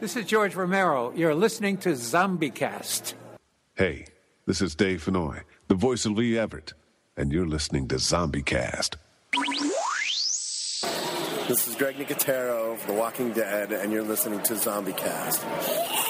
This is George Romero. You're listening to ZombieCast. Hey, this is Dave Fennoy, the voice of Lee Everett, and you're listening to ZombieCast. This is Greg Nicotero of The Walking Dead, and you're listening to ZombieCast.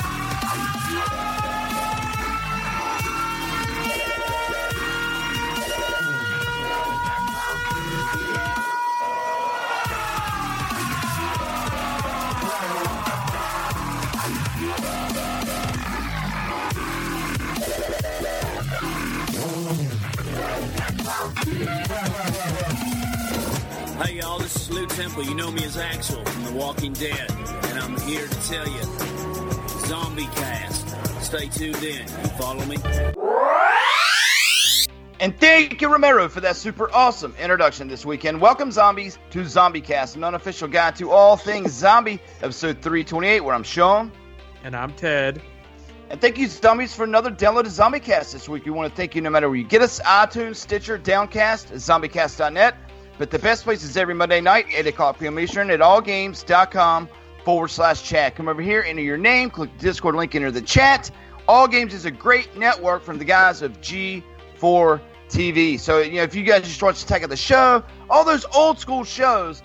Hey y'all, this is Lew Temple. You know me as Axel from The Walking Dead, and I'm here to tell you, Zombie Cast. Stay tuned in. You follow me? And thank you, Romero, for that super awesome introduction this weekend. Welcome, zombies, to ZombieCast, an unofficial guide to all things zombie, episode 328, where I'm Sean. And I'm Ted. And thank you, zombies, for another download of ZombieCast this week. We want to thank you no matter where you get us iTunes, Stitcher, Downcast, ZombieCast.net. But the best place is every Monday night, 8 o'clock p.m. Eastern, at allgames.com forward slash chat. Come over here, enter your name, click the Discord link, enter the chat. All Games is a great network from the guys of G4 TV. So, you know, if you guys just watch Attack of the Show, all those old school shows,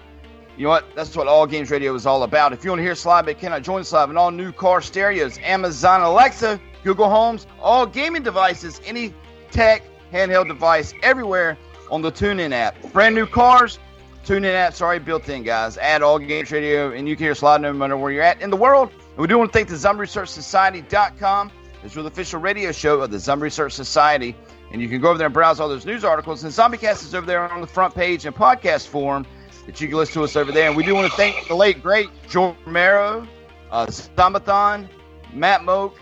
you know what? That's what All Games Radio is all about. If you want to hear but cannot join us live in all new car stereos, Amazon Alexa, Google Homes, all gaming devices, any tech, handheld device, everywhere on the TuneIn app. Brand new cars, TuneIn app, sorry, built in, guys. Add All Games Radio, and you can hear live no matter where you're at in the world. And we do want to thank the Zombie Research Society.com. It's the official radio show of the Zombie Research Society. And you can go over there and browse all those news articles. And ZombieCast is over there on the front page in podcast form that you can listen to us over there. And we do want to thank the late, great George Romero, uh, Matt Mogk,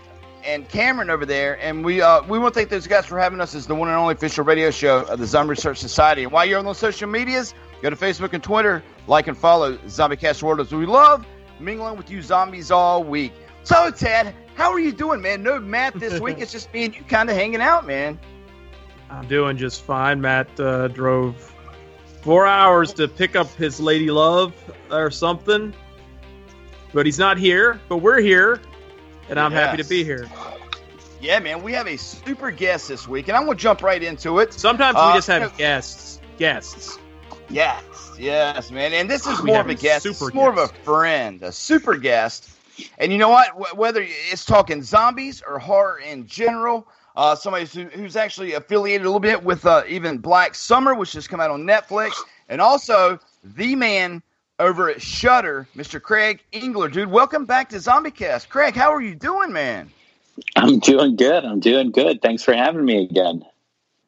and Cameron over there. And we uh, we want to thank those guys for having us as the one and only official radio show of the Zombie Research Society. And while you're on those social medias, go to Facebook and Twitter, like and follow ZombieCast World as we love mingling with you zombies all week. So, Ted, how are you doing, man? No Matt this week. it's just me and you kind of hanging out, man. I'm doing just fine. Matt uh, drove four hours to pick up his lady love or something, but he's not here. But we're here, and I'm happy to be here. Yeah, man, we have a super guest this week, and I'm gonna jump right into it. Sometimes Uh, we just have guests. Guests. Yes, yes, man. And this is We more of a guest. super It's more of a friend, a super guest. And you know what? Whether it's talking zombies or horror in general, uh, somebody who, who's actually affiliated a little bit with uh, even Black Summer, which just come out on Netflix, and also the man over at Shudder, Mr. Craig Engler. Dude, welcome back to ZombieCast. Craig, how are you doing, man? I'm doing good. I'm doing good. Thanks for having me again.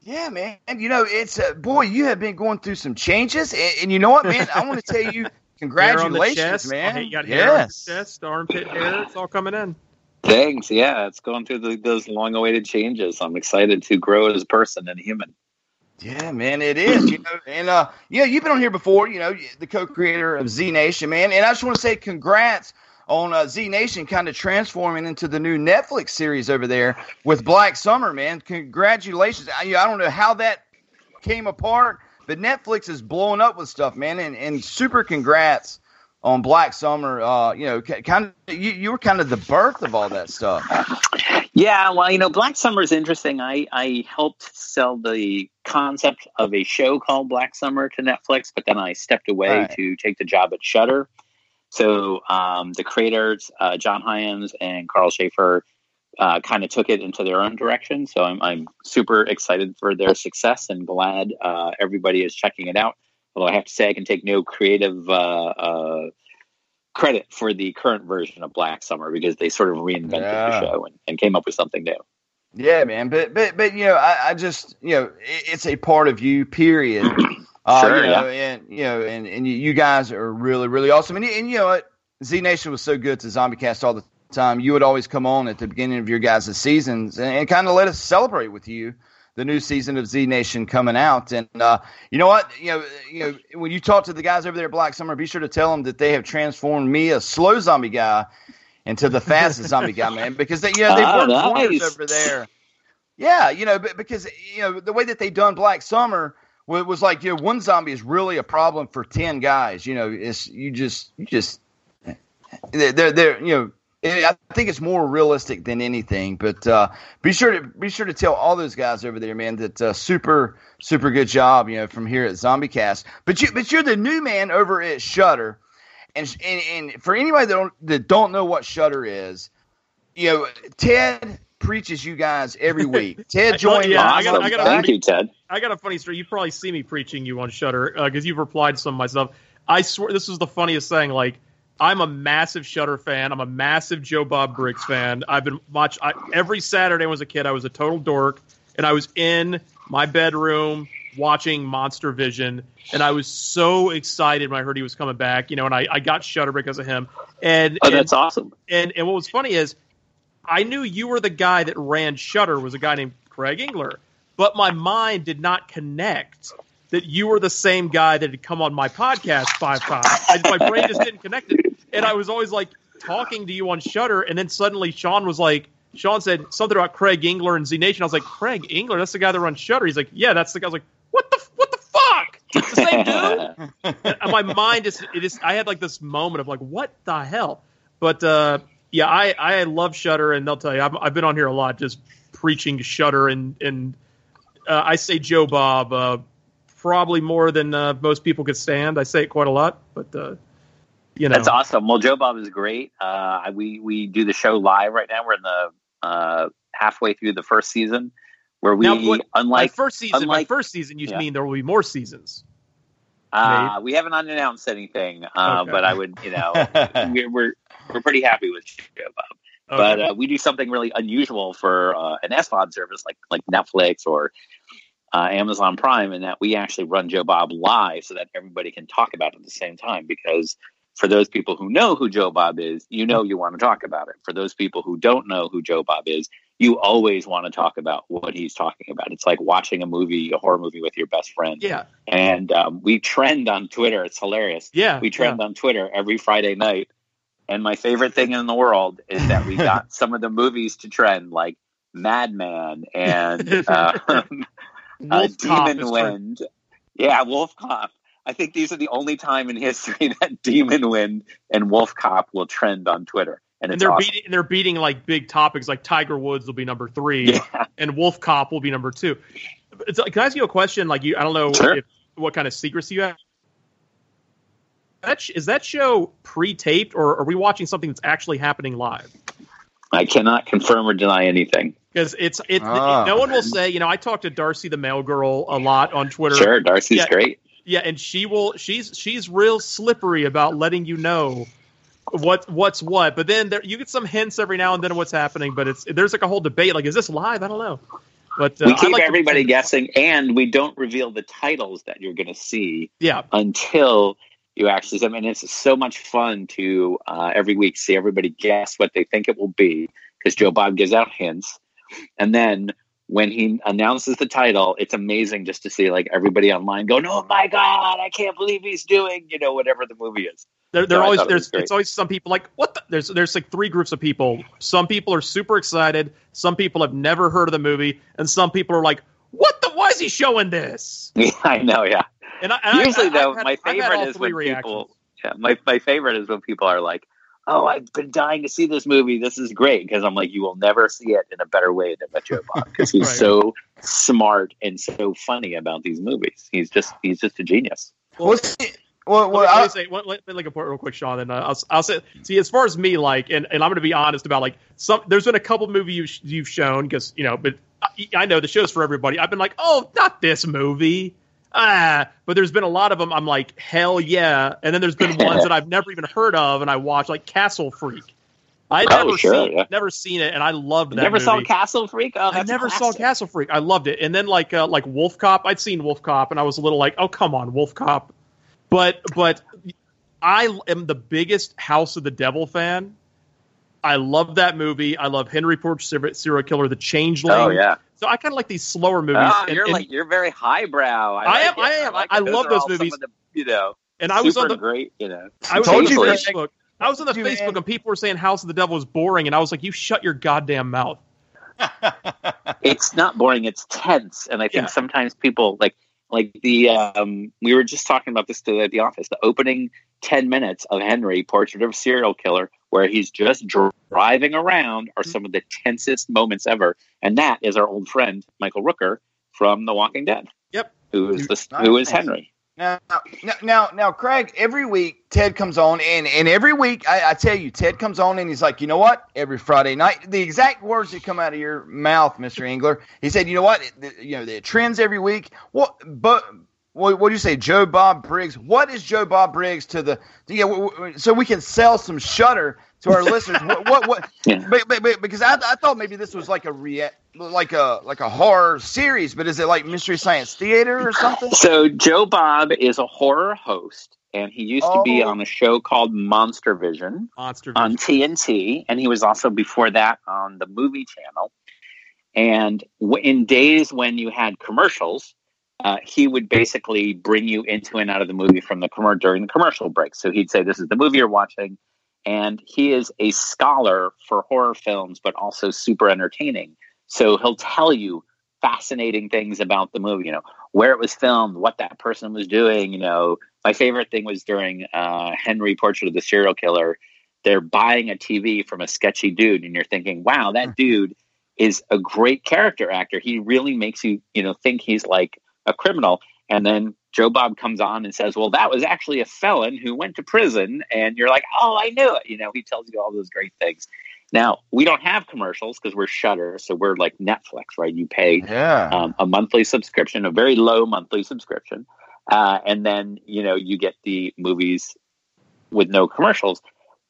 Yeah, man. And you know, it's uh, boy, you have been going through some changes, and, and you know what, man? I want to tell you, Hair on the congratulations, chest. man. You got hair on the chest, armpit hair. It's all coming in. Thanks. Yeah, it's going through the, those long-awaited changes. I'm excited to grow as a person and a human. Yeah, man, it is. You know, and uh, yeah, you've been on here before. You know, the co-creator of Z Nation, man. And I just want to say congrats on uh, Z Nation, kind of transforming into the new Netflix series over there with Black Summer. Man, congratulations! I, I don't know how that came apart, but Netflix is blowing up with stuff, man, and, and super congrats on Black Summer. Uh, you know, kind of you, you were kind of the birth of all that stuff. Yeah, well, you know, Black Summer is interesting. I I helped sell the concept of a show called Black Summer to Netflix, but then I stepped away right. to take the job at Shudder. So um, the creators, uh, John Hyams and Karl Schaefer, uh, kind of took it into their own direction. So I'm, I'm super excited for their success and glad uh, everybody is checking it out. Although I have to say, I can take no creative uh, uh, credit for the current version of Black Summer because they sort of reinvented yeah. the show and, and, came up with something new. Yeah, man. But but but you know, I, I just you know, it's a part of you. Period. Uh, sure, you know, yeah. and you know, and, and you guys are really, really awesome. And, and you know what? Z Nation was so good to Zombie Cast all the time. You would always come on at the beginning of your guys' seasons and, and kind of let us celebrate with you the new season of Z Nation coming out. And uh, you know what? You know, you know, when you talk to the guys over there at Black Summer, be sure to tell them that they have transformed me, a slow zombie guy, into the fastest zombie guy, man. Because they, you know, they've ah, worked nice. over there. Yeah, you know, because you know the way that they done Black Summer was, was like you know one zombie is really a problem for ten guys. You know, it's you just you just they're they're you know I think it's more realistic than anything. But uh, be sure to be sure to tell all those guys over there, man, that uh, super super good job, you know, from here at ZombieCast. But you but you're the new man over at Shudder, and and, and for anybody that don't that don't know what Shudder is, you know, Ted preaches you guys every week. Ted joined. yeah, I got, I got Thank you, Ted. I got a funny story. You probably see me preaching you on Shudder because uh, you've replied to some of my stuff. I swear this was the funniest thing. Like I'm a massive Shudder fan. I'm a massive Joe Bob Briggs fan. I've been watch I, every Saturday when I was a kid. I was a total dork, and I was in my bedroom watching Monster Vision, and I was so excited when I heard he was coming back. You know, and I, I got Shudder because of him. And oh, that's and, awesome. And and what was funny is, I knew you were the guy that ran Shudder was a guy named Craig Engler, but my mind did not connect that you were the same guy that had come on my podcast five times. I, my brain just didn't connect it, and I was always like talking to you on Shudder, and then suddenly Sean was like, Sean said something about Craig Engler and Z Nation. I was like, Craig Engler, that's the guy that runs Shudder. He's like, yeah, that's the guy. I was like, what the what the fuck? It's the same dude. and my mind just it is. I had like this moment of like, what the hell? But uh, yeah, I I love Shudder, and they'll tell you I've, I've been on here a lot just preaching Shudder and and uh, I say Joe Bob. Uh, probably more than uh, most people could stand. I say it quite a lot, but uh, you know, that's awesome. Well, Joe Bob is great. Uh, we we do the show live right now. We're in the uh, halfway through the first season, where we now, what, unlike first season. Unlike, first season, you yeah. mean there will be more seasons? Uh, we haven't announced anything, uh, okay. but I would, you know, we're, we're we're pretty happy with Joe Bob. Okay. But uh, we do something really unusual for uh, an SVOD service like like Netflix or uh, Amazon Prime, and that we actually run Joe Bob live so that everybody can talk about it at the same time. Because for those people who know who Joe Bob is, you know you want to talk about it. For those people who don't know who Joe Bob is, you always want to talk about what he's talking about. It's like watching a movie, a horror movie with your best friend. Yeah. And um, we trend on Twitter. It's hilarious. Yeah. We trend yeah. on Twitter every Friday night. And my favorite thing in the world is that we got some of the movies to trend, like Madman and uh, uh, Demon Wind. Yeah, Wolf Cop. I think these are the only time in history that Demon Wind and Wolf Cop will trend on Twitter. And, and they're awesome. beating they're beating like big topics like Tiger Woods will be number three yeah. and Wolf Cop will be number two. It's, can I ask you a question? Like you, I don't know sure. if, what kind of secrecy you have. That, is that show pre-taped or are we watching something that's actually happening live? I cannot confirm or deny anything because it's it, ah. no one will say you know I talk to Darcy the mail girl a lot on Twitter. Sure, Darcy's yeah, great. Yeah, and she will she's she's real slippery about letting you know what what's what. But then there, you get some hints every now and then of what's happening. But it's there's like a whole debate. Like, is this live? I don't know. But uh, we keep like everybody to... guessing, and we don't reveal the titles that you're going to see. Yeah. Until you actually. I mean, it's so much fun to uh, every week see everybody guess what they think it will be because Joe Bob gives out hints and then when he announces the title, it's amazing just to see like everybody online going, "Oh my god, I can't believe he's doing," you know, whatever the movie is. There, there No, I always thought it there's it's always some people like what the, there's there's like three groups of people. Some people are super excited. Some people have never heard of the movie, and some people are like, "What the? Why is he showing this?" Yeah, I know. Yeah. And, I, and Usually, I- though, I've had- my favorite is when reactions. people. Yeah, my my favorite is when people are like, "Oh, I've been dying to see this movie. This is great." Because I'm like, you will never see it in a better way than with Joe Bob because he's Right. so smart and so funny about these movies. He's just he's just a genius. Well, see, well, well, let me I- say one, let like a point real quick, Sean, and uh, I'll, I'll say, see, as far as me, like, and, and I'm going to be honest about like some. There's been a couple movies you've, you've shown because you know, but I, I know the show's for everybody. I've been like, oh, not this movie, ah. But there's been a lot of them. I'm like, hell yeah. And then there's been ones that I've never even heard of, and I watched like Castle Freak. I Oh, never sure, seen yeah. never seen it, and I loved that. Never saw. Castle Freak. Oh, I never saw. Castle Freak. I loved it. And then like uh, like Wolf Cop, I'd seen Wolf Cop, and I was a little like, oh come on, Wolf Cop. But but I am the biggest House of the Devil fan. I love that movie. I love Henry Porch Ser- serial killer, The Changeling. Oh yeah. So I kind of like these slower movies. Oh, and, you're and- like you're very highbrow. I, I like am- it. I am. like I love those movies. the, you know, and I was on the great. You know, I was on Told you. Facebook. I was on the you, Facebook man. and people were saying House of the Devil is boring, and I was like, "You shut your goddamn mouth." it's not boring it's tense and i think Yeah. sometimes people like like the um we were just talking about this today at the office the opening 10 minutes of henry portrait of a serial killer where he's just dr- driving around are mm-hmm. some of the tensest moments ever and that is our old friend michael rooker from the walking dead Yep. who is the who is henry Now, now, now, now, Craig. Every week, Ted comes on, and and every week, I, I tell you, Ted comes on, and he's like, you know what? Every Friday night, the exact words that come out of your mouth, Mister Engler. He said, you know what? The- you know, the trends every week. What? But what, what do you say, Joe Bob Briggs? What is Joe Bob Briggs to the? Yeah, w- w- so we can sell some Shudder to our listeners. What? What? what but, but, but, because I, I thought maybe this was like a rea- like a like a horror series, but is it like Mystery Science Theater or something? So Joe Bob is a horror host, and he used to be Oh. on a show called Monster Vision Monster on TNT, and he was also before that on the Movie Channel. And w- in days when you had commercials, uh, he would basically bring you into and out of the movie from the during the commercial break. So he'd say, "This is the movie you're watching," and he is a scholar for horror films, but also super entertaining. So he'll tell you fascinating things about the movie. You know where it was filmed, what that person was doing. You know, my favorite thing was during uh, Henry Portrait of the Serial Killer. They're buying a TV from a sketchy dude, and you're thinking, "Wow, that dude is a great character actor. He really makes you, you know, think he's like a criminal." And then Joe Bob comes on and says, "Well, that was actually a felon who went to prison," and you're like, "Oh, I knew it." You know, he tells you all those great things. Now we don't have commercials because we're Shudder, so we're like Netflix, right? You pay Yeah. um, a monthly subscription, a very low monthly subscription, uh, and then you know you get the movies with no commercials.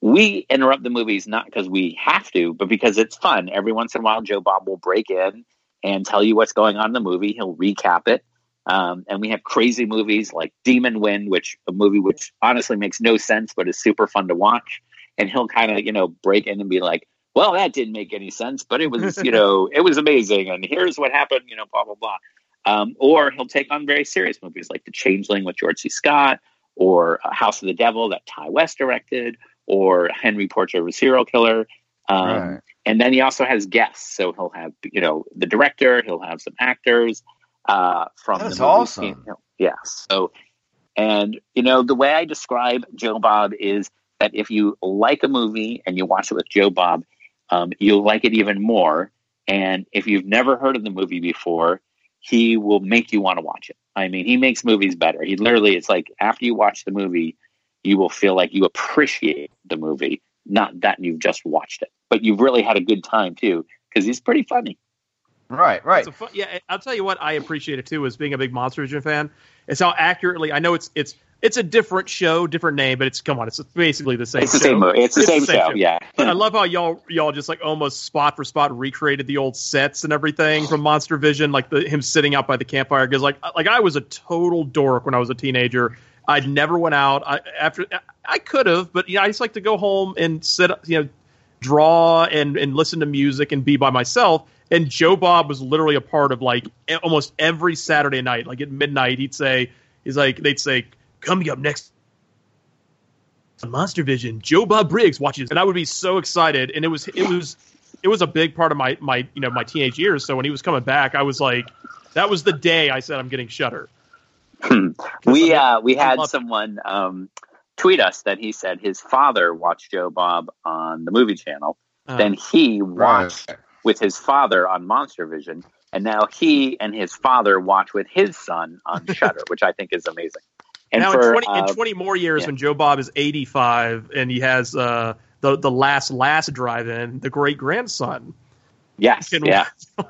We interrupt the movies not because we have to, but because it's fun. Every once in a while, Joe Bob will break in and tell you what's going on in the movie. He'll recap it. Um, and we have crazy movies like Demon Wind, which a movie which honestly makes no sense, but is super fun to watch. And he'll kind of, you know, break in and be like, well, that didn't make any sense, but it was, you know, it was amazing. And here's what happened, you know, blah, blah, blah. Um, or he'll take on very serious movies like The Changeling with George C. Scott or uh, House of the Devil that Ti West directed or Henry Portrait of a Serial Killer. Um, Right. And then he also has guests. So he'll have, you know, the director, he'll have some actors uh, from That's the movie. awesome. Yeah. So, and, you know, the way I describe Joe Bob is that if you like a movie and you watch it with Joe Bob, um, you'll like it even more. And if you've never heard of the movie before, he will make you want to watch it. I mean, he makes movies better. He literally, it's like after you watch the movie, you will feel like you appreciate the movie, not that you've just watched it, but you've really had a good time too, because he's pretty funny. Right, right. It's a fun, yeah, I'll tell you what I appreciate it too as being a big Monster Vision fan. It's how accurately I know it's it's it's a different show, different name, but it's come on, it's basically the same. It's the show. same movie. It's the same show, yeah. But I love how y'all y'all just like almost spot for spot recreated the old sets and everything from Monster Vision, like the him sitting out by the campfire. Because like like I was a total dork when I was a teenager. I'd never went out. I after I could have, but you know, I just like to go home and sit, you know, draw and and listen to music and be by myself. And Joe Bob was literally a part of like almost every Saturday night. Like at midnight, he'd say, he's like, they'd say, coming up next Monster Vision, Joe Bob Briggs watches, and I would be so excited. And it was it was it was a big part of my my you know my teenage years. So when he was coming back, I was like, that was the day I said I'm getting Shudder. we uh, we had someone um, tweet us that he said his father watched Joe Bob on the movie channel. Uh, then he watched Right. With his father on Monster Vision, and now he and his father watch with his son on Shudder, which I think is amazing. And now for in 20, uh, in 20 more years, yeah. when Joe Bob is 85 and he has uh, the the last last drive-in, the great grandson. Yes, can yeah.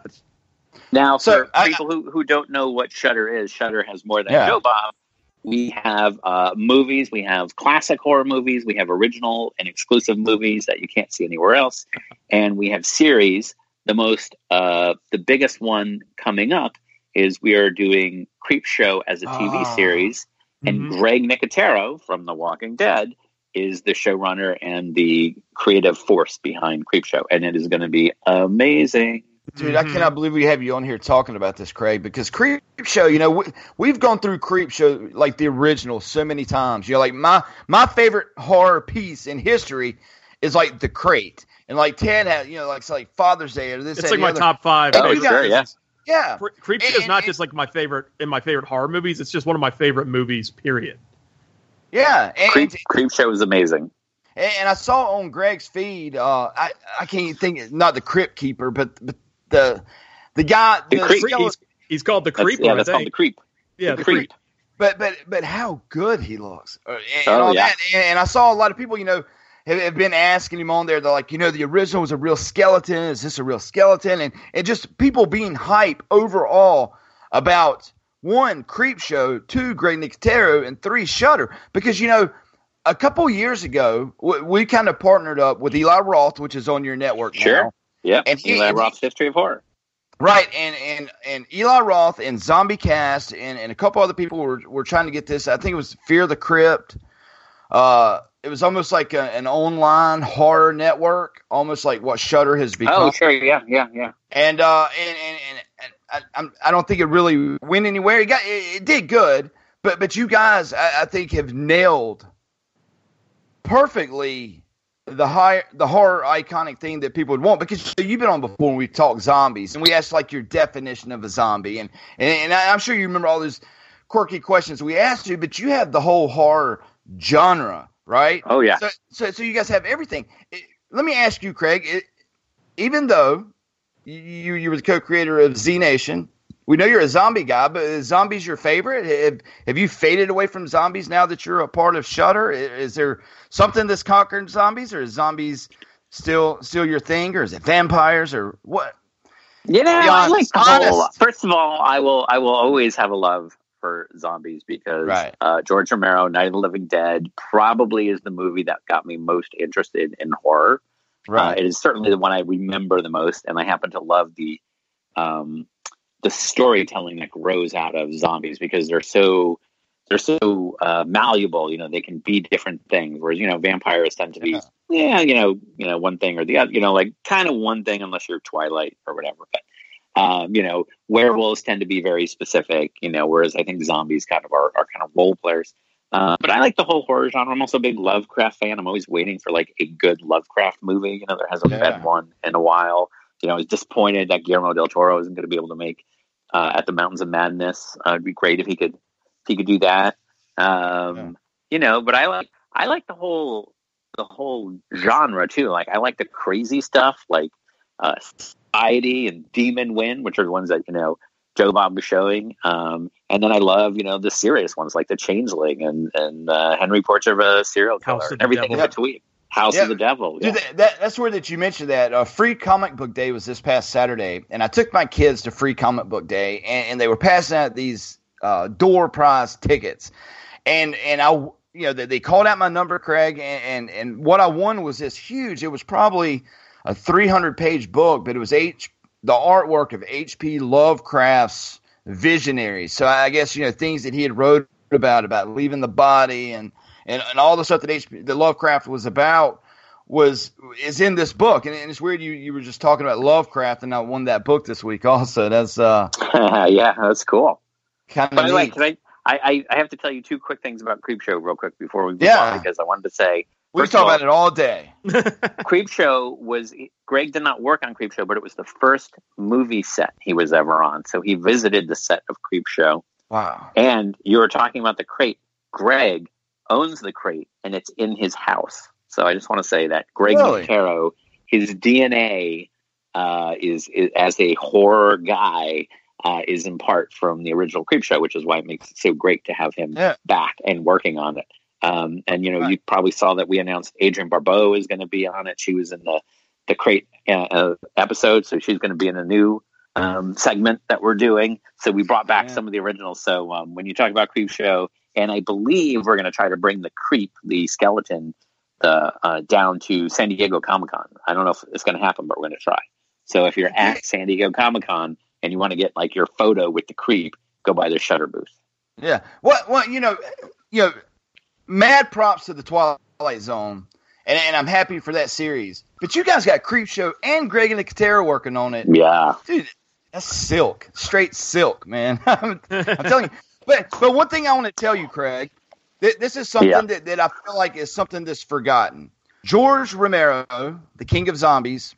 Now, So, for I- people who, who don't know what Shudder is, Shudder has more than Yeah. Joe Bob. We have uh, movies, we have classic horror movies, we have original and exclusive movies that you can't see anywhere else, and we have series. The most, uh, the biggest one coming up is we are doing Creep Show as a TV Ah. series, and Mhm. Greg Nicotero from The Walking Dead is the showrunner and the creative force behind Creep Show, and it is going to be amazing. Dude, I cannot believe we have you on here talking about this, Craig. Because Creep Show, you know, we, we've gone through Creep Show like the original so many times. You know, like my my favorite horror piece in history is like the Crate, and like Ted had, you know, like it's like Father's Day or this. It's like and my other. top five. Oh, favorite sure, yeah. Yeah, Cre- Creep Show is not just like my favorite in my favorite horror movies. It's just one of my favorite movies. Period. yeah. And, Creep, Creep Show is amazing. And, and I saw on Greg's feed, uh, I I can't even think not the Crypt Keeper, but but the the guy The the Creep- skeleton- He's, he's called the That's, Creeper. yeah, that's called the Creep. yeah, the the Creep. Creep. but but but how good he looks, Uh, and, and Oh, all yeah. that. And, and I saw a lot of people, you know, have, been asking him on there. They're like, you know, the original was a real skeleton. Is this a real skeleton? And and just people being hype overall about one Creep Show, two Greg Nicotero, and three Shudder. Because you know, a couple years ago, we, we kind of partnered up with Eli Roth, which is on your network Sure. now. Yep. And he- Eli Roth's History of Horror. Right, and and and Eli Roth and Zombie Cast and, and a couple other people were were trying to get this. I think it was Fear the Crypt. Uh, it was almost like a, an online horror network, almost like what Shudder has become. Oh, sure. Yeah, yeah, yeah. And uh, and and, and, and I, I'm, I don't think it really went anywhere. It got it, it did good, but but you guys, I, I think, have nailed perfectly the high the horror iconic thing that people would want because you've been on before when we talked zombies and we asked like your definition of a zombie and and, and I- I'm sure you remember all those quirky questions we asked you, but you have the whole horror genre, right? Oh, yeah. So so, so you guys have everything. It- let me ask you, Craig. It, even though you you were the co-creator of Z Nation, we know you're a zombie guy, but is zombies your favorite? Have, have you faded away from zombies now that you're a part of Shudder? Is there something that's conquering zombies, or is zombies still still your thing, or is it vampires, or what? You know, I like honest. whole. First of all, I will I will always have a love for zombies because Right. uh, George Romero, Night of the Living Dead, probably is the movie that got me most interested in horror. Uh, it is certainly the one I remember the most, and I happen to love the um, the storytelling that grows out of zombies because they're so they're so uh, malleable. You know, they can be different things. Whereas you know, vampires tend to be yeah, you know, you know, one thing or the other. You know, like kind of one thing unless you're Twilight or whatever. But um, you know, werewolves tend to be very specific. You know, whereas I think zombies kind of are, are kind of role players. Uh, but I like the whole horror genre. I'm also a big Lovecraft fan. I'm always waiting for like a good Lovecraft movie. You know, there hasn't Yeah. been one in a while. You know, I was disappointed that Guillermo del Toro isn't going to be able to make uh, at the Mountains of Madness. Uh, it'd be great if he could if he could do that. Um, You know, but I like I like the whole the whole genre too. Like I like the crazy stuff, like uh, Society and Demon Wind, which are the ones that you know Joe Bob was showing. Um, and then I love you know the serious ones like The Changeling and and uh, Henry Portrait of a Serial Killer, House of and everything in between. House Yeah. of the Devil. Dude, that, that, that's where that you mentioned that uh, free comic book day was this past Saturday, and I took my kids to free comic book day, and, and they were passing out these uh, door prize tickets, and and I you know they, they called out my number, Craig, and, and and what I won was this huge. It was probably a 300 page book, but it was H the artwork of H.P. Lovecraft's visionaries. So I guess you know things that he had wrote about about leaving the body and and, and all the stuff that H.P. that Lovecraft was about was is in this book. And, and it's weird you you were just talking about Lovecraft and I won that book this week also. That's uh yeah, that's cool. kind By the way, can I? I, I, have to tell you two quick things about Creep Show real quick before we move Yeah. on because I wanted to say We first talk all, about it all day. Creep Show was Greg did not work on Creep Show, but it was the first movie set he was ever on. So he visited the set of Creep Show. Wow. And you were talking about the crate. Greg owns the crate and it's in his house. So I just want to say that Greg Really? Nicotero, his DNA uh, is, is as a horror guy uh, is in part from the original Creep Show, which is why it makes it so great to have him Yeah. back and working on it. Um, and you know, you probably saw that we announced Adrienne Barbeau is going to be on it. She was in the the crate uh, uh, episode, so she's going to be in a new um, segment that we're doing. So we brought back some of the originals. So um, when you talk about Creep Show, and I believe we're going to try to bring the creep, the skeleton, the uh, down to San Diego Comic Con. I don't know if it's going to happen, but we're going to try. So if you're at San Diego Comic Con and you want to get like your photo with the creep, go by the Shudder booth. Yeah. What? What? You know. You know. Mad props to the Twilight Zone, and, and I'm happy for that series. But you guys got Creep Show and Greg Nicotero working on it. Yeah. Dude, that's silk, straight silk, man. I'm, I'm telling you. But but one thing I want to tell you, Craig, th- this is something Yeah. that, that I feel like is something that's forgotten. George Romero, the King of Zombies,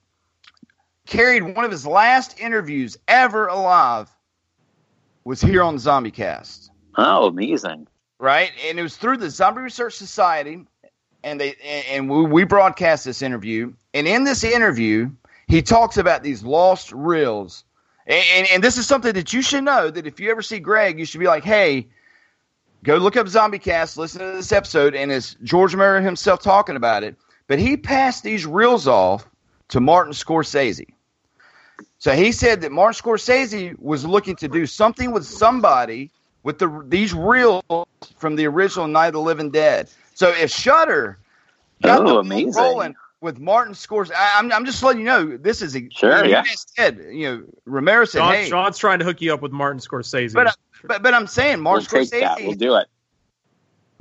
carried one of his last interviews ever alive was here on the Zombie Cast Oh, amazing. Right? And it was through the Zombie Research Society, and they and we, broadcast this interview. And in this interview, he talks about these lost reels, and, and and this is something that you should know that if you ever see Greg, you should be like, hey. Go look up Zombie Cast, listen to this episode, and it's George Romero himself talking about it. But he passed these reels off to Martin Scorsese. So he said that Martin Scorsese was looking to do something with somebody with the these reels from the original Night of the Living Dead. So if Shudder got Oh, the amazing. rolling with Martin Scorsese, I, I'm I'm just letting you know this is a Sure, you yeah. said you know Romero said Sean, hey, Sean's trying to hook you up with Martin Scorsese. but, uh, but but I'm saying We'll Martin take Scorsese that. We'll do it.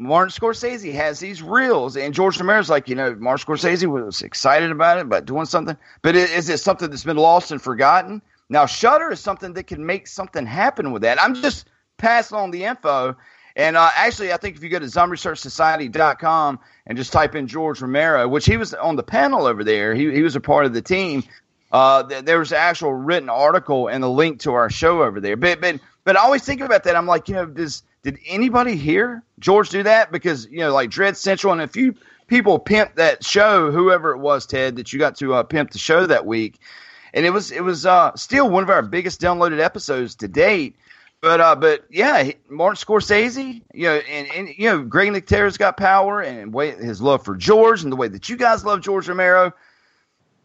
Martin Scorsese has these reels, and George Romero's like, you know, Martin Scorsese was excited about it, about doing something. But i- is it something that's been lost and forgotten? Now, Shudder is something that can make something happen with that. I'm just passing on the info. And uh, actually, I think if you go to zombieresearchsociety.com and just type in George Romero, which he was on the panel over there, he, he was a part of the team. Uh, th- there was an actual written article and a link to our show over there. But but but I always think about that. I'm like, you know, does did anybody hear George do that? Because you know, like Dread Central and a few people pimped that show, whoever it was, Ted, that you got to uh, pimp the show that week, and it was it was uh, still one of our biggest downloaded episodes to date. But uh, but yeah, Martin Scorsese, you know, and, and you know, Greg Nicotero's got power and way his love for George and the way that you guys love George Romero.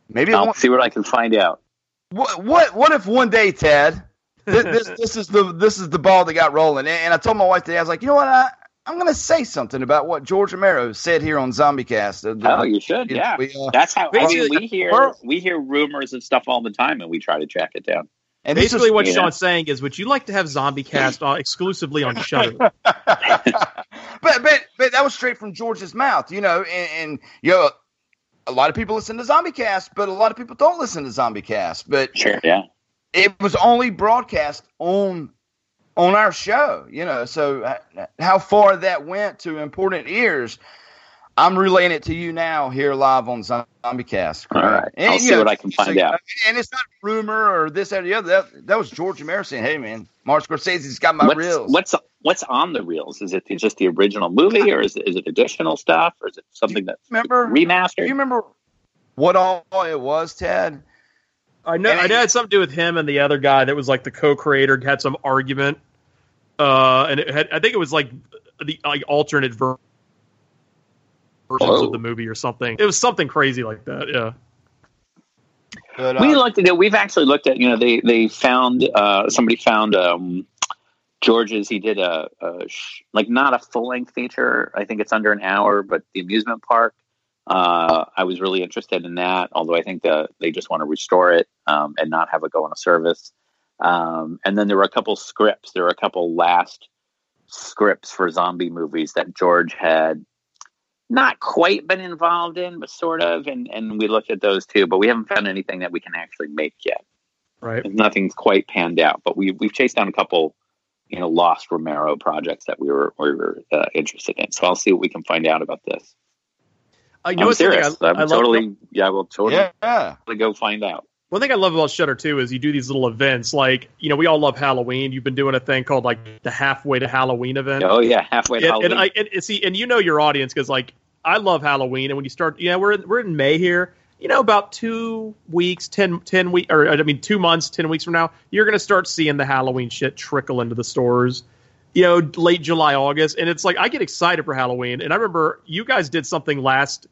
Maybe I'll see what I can find out. what what what if one day, Ted, this, this this is the this is the ball that got rolling, and, I told my wife today, I was like, you know what, I I'm going to say something about what George Romero said here on ZombieCast. Uh, Oh, you should. Yeah, we, uh, that's how. I mean, we hear we hear rumors of stuff all the time, and we try to track it down. And Basically, is- what yeah. Sean's saying is, would you like to have Zombie Cast exclusively on Shudder? but but but that was straight from George's mouth, you know, and, and you know. A lot of people listen to ZombieCast, but a lot of people don't listen to ZombieCast. But Sure. Yeah. it was only broadcast on on our show, you know. So uh, how far that went to important ears, I'm relaying it to you now here live on ZombieCast. All right. And, I'll see know, what I can find out. And it's not rumor or this that, or the other. That, that was George Romero saying, "Hey, man, Martin Scorsese's got my what's, reels." what's what's on the reels? Is it just the original movie, or is it, is it additional stuff, or is it something that's remember remastered? Do you remember what all it was, Ted? I know. I know it had something to do with him and the other guy that was like the co-creator had some argument, uh, and it had, I think it was like the like alternate ver- versions Whoa. of the movie or something. It was something crazy like that. Yeah. But, we uh, looked at it. We've actually looked at. You know, they they found uh, somebody found um, George's. He did a, a sh- like not a full length feature. I think it's under an hour, but the amusement park. Uh, I was really interested in that. Although I think that they just want to restore it um, and not have it go on a service. Um, and then there were a couple scripts. There were a couple last scripts for zombie movies that George had not quite been involved in, but sort of. And, and we looked at those too, but we haven't found anything that we can actually make yet. Right. Nothing's quite panned out, but we, we've chased down a couple, you know lost Romero projects that we were we were uh, interested in. So I'll see what we can find out about this. I know I'm it's serious. I, I'm I love totally yeah, we'll totally Yeah. go find out. One thing I love about Shudder too is you do these little events. Like you know, we all love Halloween. You've been doing a thing called like the halfway to Halloween event. Oh yeah, halfway to and, Halloween. and I and, see, and you know your audience because like I love Halloween, and when you start, you know, we're in, we're in May here. You know, about two weeks, 10, 10 week, or I mean, two months, ten weeks from now, you're gonna start seeing the Halloween shit trickle into the stores. You know, late July, August, and it's like I get excited for Halloween. And I remember you guys did something last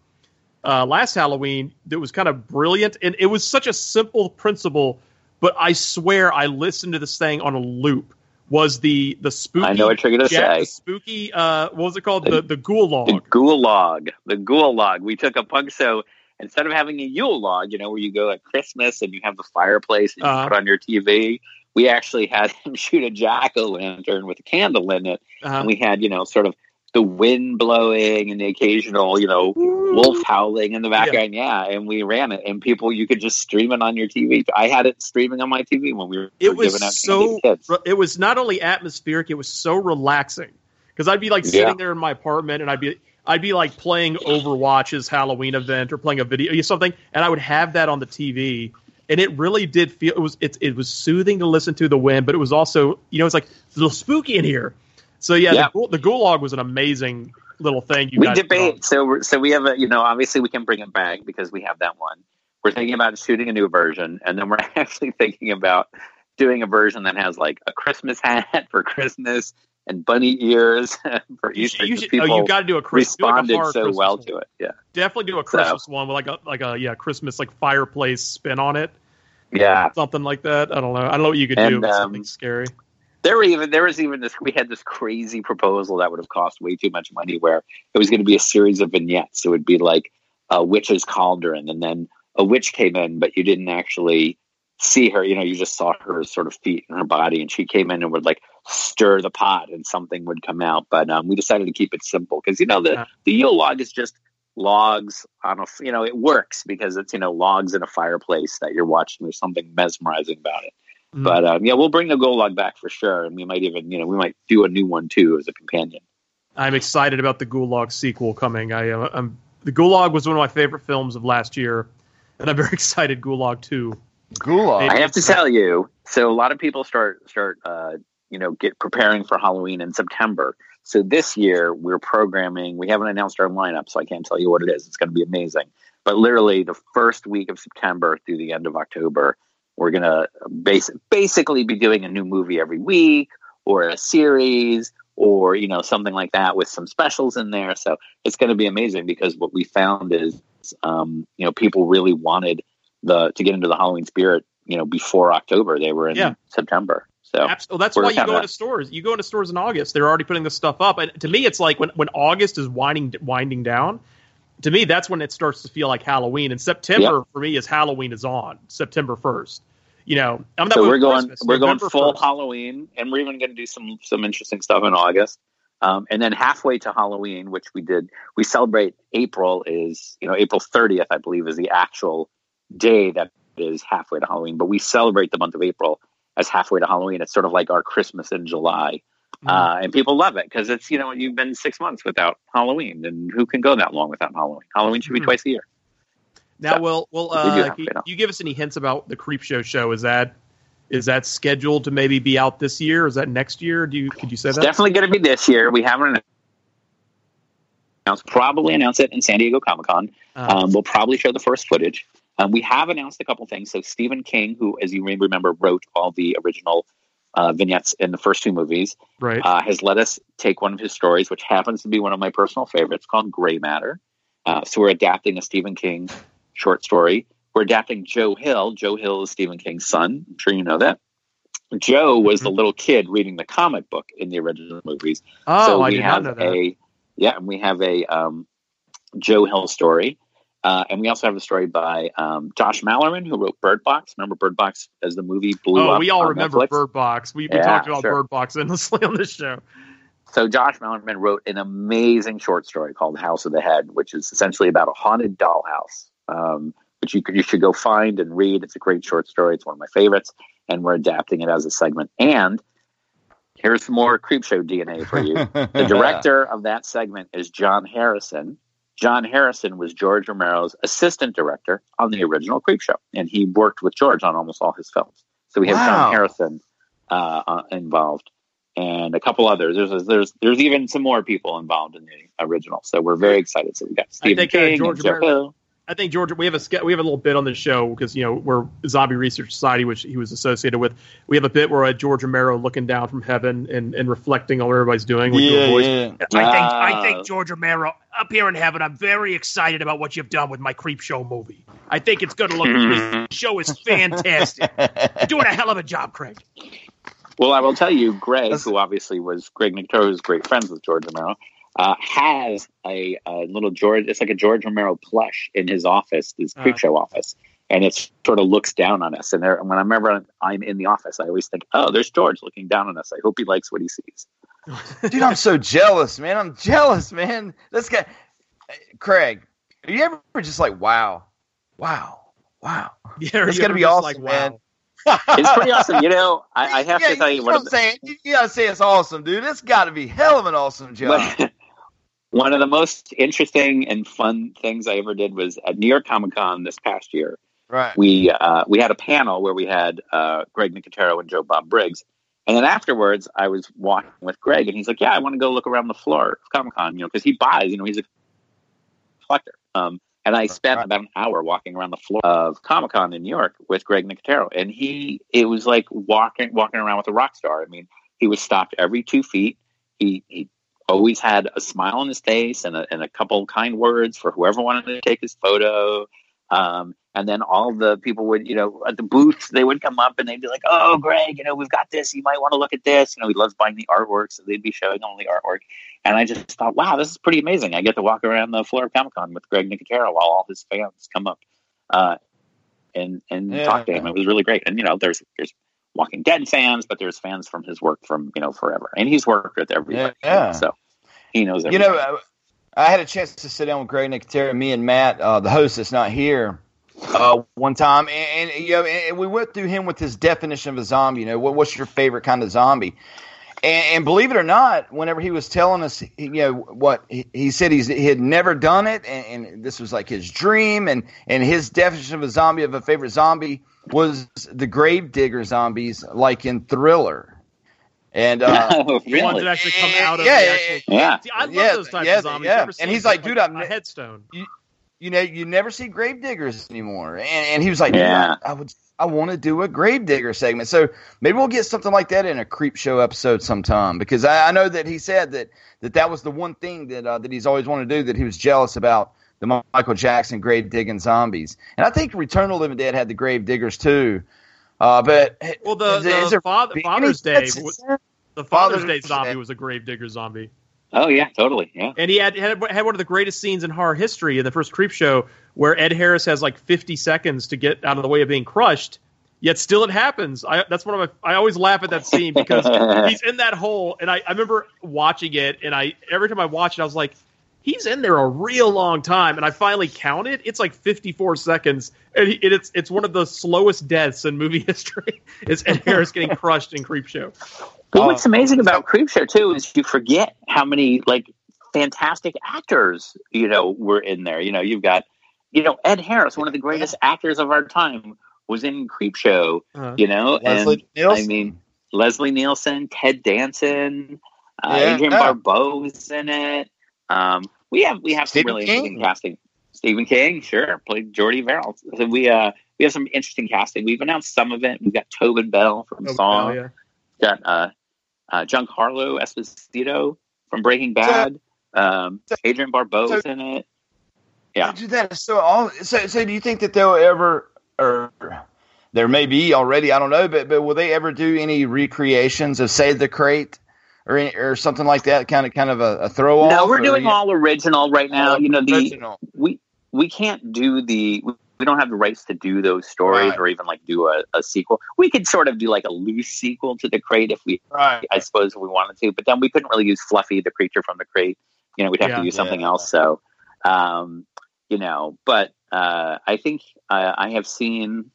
uh, last Halloween that was kind of brilliant, and it was such a simple principle, but I swear I listened to this thing on a loop. Was the the spooky? I know what you're gonna Jack- say. The spooky. Uh, what was it called? The the ghoul log. The Ghoul log. The Ghoul log. We took a punk so instead of having a Yule log, you know, where you go at Christmas and you have the fireplace and you Uh-huh. put on your TV, we actually had him shoot a jack o' lantern with a candle in it. Uh-huh. And we had, you know, sort of the wind blowing and the occasional, you know, wolf howling in the background. Yeah. And we ran it and people, you could just stream it on your TV. I had it streaming on my TV when we were It giving was out so. kids. It was not only atmospheric; it was so relaxing. Because I'd be like sitting Yeah. there in my apartment, and I'd be I'd be like playing Overwatch's Halloween event or playing a video or something, and I would have that on the TV. And it really did feel it was it, it was soothing to listen to the wind, but it was also you know it's like it's a little spooky in here. So yeah, Yeah. The, the Gulag was an amazing little thing. You we guys put on. debate. So, we're- so we have a, you know, obviously we can bring it back because we have that one. We're thinking about shooting a new version, and then we're actually thinking about doing a version that has like a Christmas hat for Christmas and bunny ears for You Easter. should- you should- oh, you gotta do a Chris- do like a responded so Christmas well one. to it. Yeah, Definitely do a So- Christmas one with like a like a yeah Christmas like fireplace spin on it, yeah. something like that. I don't know. I don't know what you could do. And, with um, something scary. There were even there was even this we had this crazy proposal that would have cost way too much money where it was going to be a series of vignettes. It would be like a witch's cauldron, and then a witch came in, but you didn't actually see her. You know, you just saw her sort of feet and her body, and she came in and would like stir the pot, and something would come out. But um, we decided to keep it simple because you know the the Yule log is just logs on a you know it works because it's you know logs in a fireplace that you're watching. There's something mesmerizing about it. Mm. But um, yeah, we'll bring the ghoul log back for sure, and we might even you know we might do a new one too as a companion. I'm excited about the Gulag sequel coming. I, uh, I'm the Gulag was one of my favorite films of last year, and I'm very excited. Gulag two. Gulag. I have to tell you, so a lot of people start start uh, you know get preparing for Halloween in September. So this year we're programming. We haven't announced our lineup, so I can't tell you what it is. It's going to be amazing. But literally the first week of September through the end of October, we're going to bas- basically be doing a new movie every week or a series or you know something like that with some specials in there. So it's going to be amazing because what we found is um, you know people really wanted the to get into the Halloween spirit. You know before October, they were in Yeah. September. So well, that's why you kinda- go into stores. You go into stores in August. They're already putting this stuff up, and to me, it's like when when August is winding winding down. To me, that's when it starts to feel like Halloween. And September for me is Halloween is on September first. You know, I'm that so we're going Christmas, we're going full 1st. Halloween, and we're even going to do some some interesting stuff in August. Um, and then halfway to Halloween, which we did, we celebrate April is you know April 30th, I believe, is the actual day that is halfway to Halloween. But we celebrate the month of April as halfway to Halloween. It's sort of like our Christmas in July. Uh, and people love it because it's you know you've been six months without Halloween, and who can go that long without Halloween? Halloween should be Mhm. twice a year. Now, So, will will uh, you you give us any hints about the Creep Show show? Is that is that scheduled to maybe be out this year? Is that next year? Do you could you say It's that? definitely going to be this year. We haven't announced. Probably announce it in San Diego Comic Con. Uh, Um, we'll probably show the first footage. Um, we have announced a couple things. So Stephen King, who, as you may remember, wrote all the original uh, vignettes in the first two movies, right. uh, has let us take one of his stories, which happens to be one of my personal favorites, called Gray Matter. Uh, so we're adapting a Stephen King short story. We're adapting Joe Hill. Joe Hill is Stephen King's son. I'm sure you know that. Joe was the Mm-hmm. little kid reading the comic book in the original movies. oh, so I we did have not know that. a yeah, and we have a um, Joe Hill story, uh, and we also have a story by um, Josh Malerman, who wrote Bird Box. Remember Bird Box as the movie blew Oh, up? we all on remember Netflix? Bird Box. We, we Yeah, talked about sure. Bird Box endlessly on this show. So Josh Malerman wrote an amazing short story called House of the Head, which is essentially about a haunted dollhouse, um, which you could you should go find and read. It's a great short story. It's one of my favorites, and we're adapting it as a segment. And here's some more Creepshow DNA for you. the director of that segment is John Harrison. John Harrison was George Romero's assistant director on the original Creep Show, and he worked with George on almost all his films. So we have Wow. John Harrison uh, uh, involved, and a couple others. There's there's there's even some more people involved in the original. So we're very excited. So we got Stephen think, uh, King, George Romero-. I think George, we have a we have a little bit on the show because you know we're Zombie Research Society, which he was associated with. We have a bit where uh, George Romero looking down from heaven and, and reflecting on what everybody's doing. We do a voice. I think I think George Romero up here in heaven. I'm very excited about what you've done with my Creep Show movie. I think it's going to look. This show is fantastic. You're doing a hell of a job, Craig. Well, I will tell you, Greg, who obviously was Greg Nicotero, who's great friends with George Romero, uh, has a, a little George. It's like a George Romero plush in his office, his Uh. creep show office, and it sort of looks down on us. And there, when I remember I'm in the office, I always think, "Oh, there's George looking down on us. I hope he likes what he sees." Dude, I'm so jealous, man. I'm jealous, man. This guy, Craig. Are you ever just like, wow, wow, wow? Yeah, it's gonna be just awesome, like, man. It's pretty awesome. You know, I, I have yeah, to tell you, know one what I'm the, saying. You, you gotta say it's awesome, dude. It's got to be hell of an awesome job. One of the most interesting and fun things I ever did was at New York Comic Con this past year. Right. We uh, we had a panel where we had uh, Greg Nicotero and Joe Bob Briggs, and then afterwards I was walking with Greg, and he's like, "Yeah, I want to go look around the floor of Comic Con, you know, because he buys, you know, he's a collector." Um, and I spent about an hour walking around the floor of Comic Con in New York with Greg Nicotero, and he it was like walking walking around with a rock star. I mean, he was stopped every two feet. He he always had a smile on his face and a, and a couple kind words for whoever wanted to take his photo. Um, and then all the people would, you know, at the booth, they would come up and they'd be like, "Oh, Greg, you know, we've got this. You might want to look at this." You know, he loves buying the artwork, so they'd be showing all the artwork. And I just thought, wow, this is pretty amazing. I get to walk around the floor of Comic Con with Greg Nicotero while all his fans come up uh, and and Yeah. talk to him. It was really great. And you know, there's there's Walking Dead fans, but there's fans from his work from you know forever, and he's worked with everybody, Yeah. so he knows You know, I had a chance to sit down with Greg Nicotero, me and Matt, uh, the host that's not here, uh, one time, and, and you know, and we went through him with his definition of a zombie. You know, what, what's your favorite kind of zombie? And, and believe it or not, whenever he was telling us, you know, what he, he said, he's, he had never done it, and, and this was like his dream, and and his definition of a zombie, of a favorite zombie, was the Gravedigger zombies, like in Thriller. And uh, Oh, The ones that actually come out of yeah, the yeah, actual. yeah. See, I love Yeah, those types yeah, of zombies. yeah. You ever see And he's them like, dude, I'm a headstone. you know, you never see gravediggers anymore. And, and he was like, Yeah. yeah. I, would, I want to do a gravedigger segment. So maybe we'll get something like that in a creep show episode sometime because I, I know that he said that, that that was the one thing that, uh, that he's always wanted to do that he was jealous about the Michael Jackson grave digging zombies. And I think Return of the Living Dead had the grave diggers too. Uh, but Well, the, is the there father, Father's Day, the Father's, Father's Day zombie Day. was a gravedigger zombie. Oh yeah, totally. Yeah. And he had, had had one of the greatest scenes in horror history in the first Creep Show, where Ed Harris has like 50 seconds to get out of the way of being crushed. Yet still, it happens. I, that's one of my. I always laugh at that scene because he's in that hole, and I, I remember watching it, and I every time I watch it, I was like, he's in there a real long time, and I finally counted. It's like 54 seconds, and he, it, it's it's one of the slowest deaths in movie history. Is Ed Harris getting crushed in Creep Show? Well, what's amazing about Creepshow too is you forget how many like fantastic actors you know were in there. You know, you've got you know Ed Harris, one of the greatest actors of our time, was in Creepshow. Uh-huh. You know, Leslie and Nielsen. I mean Leslie Nielsen, Ted Danson, uh, Yeah. Adrienne Barbeau was in it. Um, we have we have Stephen some really King. interesting casting. Stephen King, sure, played Jordy Verrill. So we uh we have some interesting casting. We've announced some of it. We've got Tobin Bell from Oh, Saw yeah. got uh, uh, Giancarlo Esposito from Breaking Bad. Um, Adrienne Barbeau's so- in it. Yeah. Do that. So, all, so, so do you think that they'll ever, or there may be already, I don't know, but but will they ever do any recreations of Save the Crate or any, or something like that? Kind of kind of a, a throw off. No, we're doing all original right now. You know, the we we can't do the we don't have the rights to do those stories Right. or even like do a, a sequel. We could sort of do like a loose sequel to the crate if we right. I suppose if we wanted to, but then we couldn't really use Fluffy, the creature from the crate. You know, we'd have Yeah. to use something Yeah. else. So, um, you know, but uh, I think uh, I have seen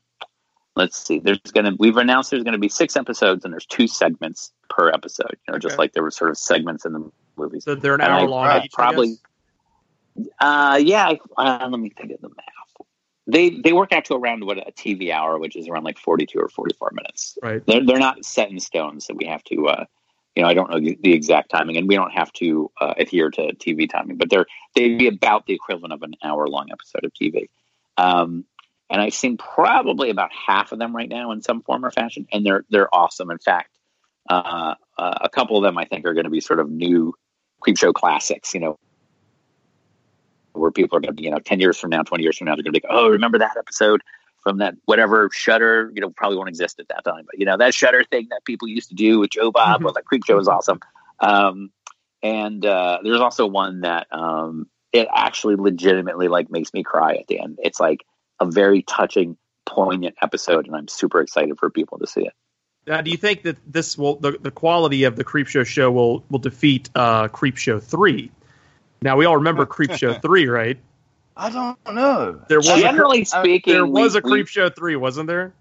let's see. There's gonna we've announced there's gonna be six episodes and there's two segments per episode. You know, just like there were sort of segments in the movies. So they're an And I- hour long I Probably. Uh, yeah. I, uh, let me think of the math. They they work out to around what a TV hour, which is around like forty two or forty four minutes. Right. They're they're not set in stone, so we have to. Uh, you know, I don't know the, the exact timing, and we don't have to uh, adhere to TV timing, but they're they'd be about the equivalent of an hour long episode of TV. Um, and I've seen probably about half of them right now in some form or fashion, and they're they're awesome. In fact, uh, uh, a couple of them I think are going to be sort of new creep show classics. You know, where people are going to be, you know, ten years from now, twenty years from now, they're going to be, like, oh, remember that episode from that whatever Shudder? You know, probably won't exist at that time, but you know that Shudder thing that people used to do with Joe Bob. Well, that creep show was awesome. Um, and uh, there's also one that um, it actually legitimately like makes me cry at the end. It's like a very touching, poignant episode, and I'm super excited for people to see it. Now, do you think that this will the, the quality of the Creepshow Show show will will defeat uh, Creep Show three? Now we all remember Creepshow three, right? I don't know. There was Generally a, speaking, there was we- a Creepshow we- three, wasn't there?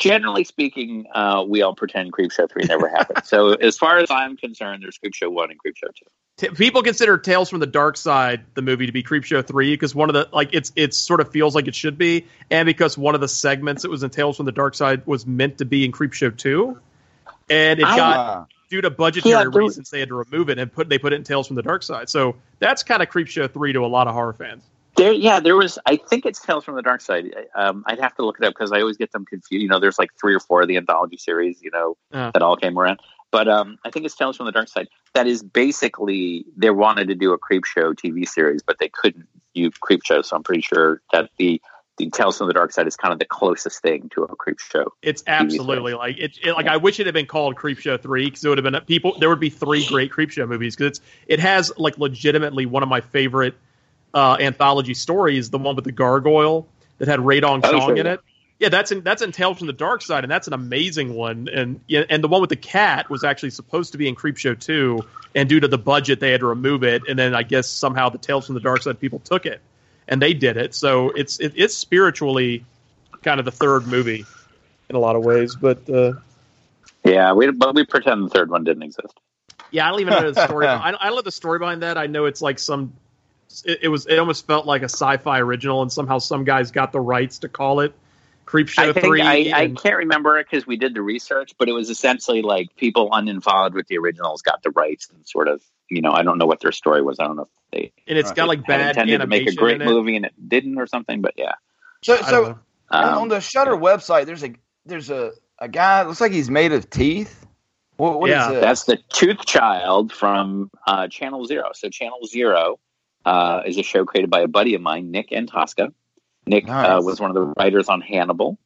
Generally speaking, uh, we all pretend Creepshow three never happened. so as far as I'm concerned, there's Creepshow one and Creepshow two. T- people consider Tales from the Dark Side the movie to be Creepshow three because one of the like it's it sort of feels like it should be, and because one of the segments that was in Tales from the Dark Side was meant to be in Creepshow two, and it I- got due to budgetary Yeah, reasons they had to remove it and put they put it in Tales from the Dark Side. So that's kind of Creepshow three to a lot of horror fans. There, yeah, there was. I think it's Tales from the Dark Side. Um, I'd have to look it up because I always get them confused. You know, there's like three or four of the anthology series. You know, that all came around. But um, I think it's Tales from the Dark Side. That is basically they wanted to do a creep show TV series, but they couldn't do creep show. So I'm pretty sure that the the Tales from the Dark Side is kind of the closest thing to a creep show. It's absolutely like it, it. Like I wish it had been called Creep Show Three because it would have been people. There would be three great Creep Show movies because it's it has like legitimately one of my favorite uh, anthology stories, the one with the gargoyle that had Rae Dawn Oh, Chong in it. Yeah, that's in that's in Tales from the Dark Side, and that's an amazing one. And yeah, and the one with the cat was actually supposed to be in Creepshow Two, and due to the budget, they had to remove it. And then I guess somehow the Tales from the Dark Side people took it, and they did it. So it's it, it's spiritually kind of the third movie in a lot of ways. But uh, Yeah, we but we pretend the third one didn't exist. yeah, I don't even know the story. I, I don't know the story behind that. I know it's like some. It, it was. It almost felt like a sci-fi original, and somehow some guys got the rights to call it Creep Show I think Three. I, I can't remember it because we did the research, but it was essentially like people uninvolved with the originals got the rights and sort of you know I don't know what their story was. I don't know if they and it's got like had bad intended to make a great movie and it didn't or something, but yeah. So, so on- Um, on the Shudder website, there's a there's a a guy. Looks like he's made of teeth. What, what is Yeah, this? That's the Tooth Child from uh, Channel Zero. So Channel Zero uh, is a show created by a buddy of mine, Nick Antosca. Nick uh, was one of the writers on Hannibal,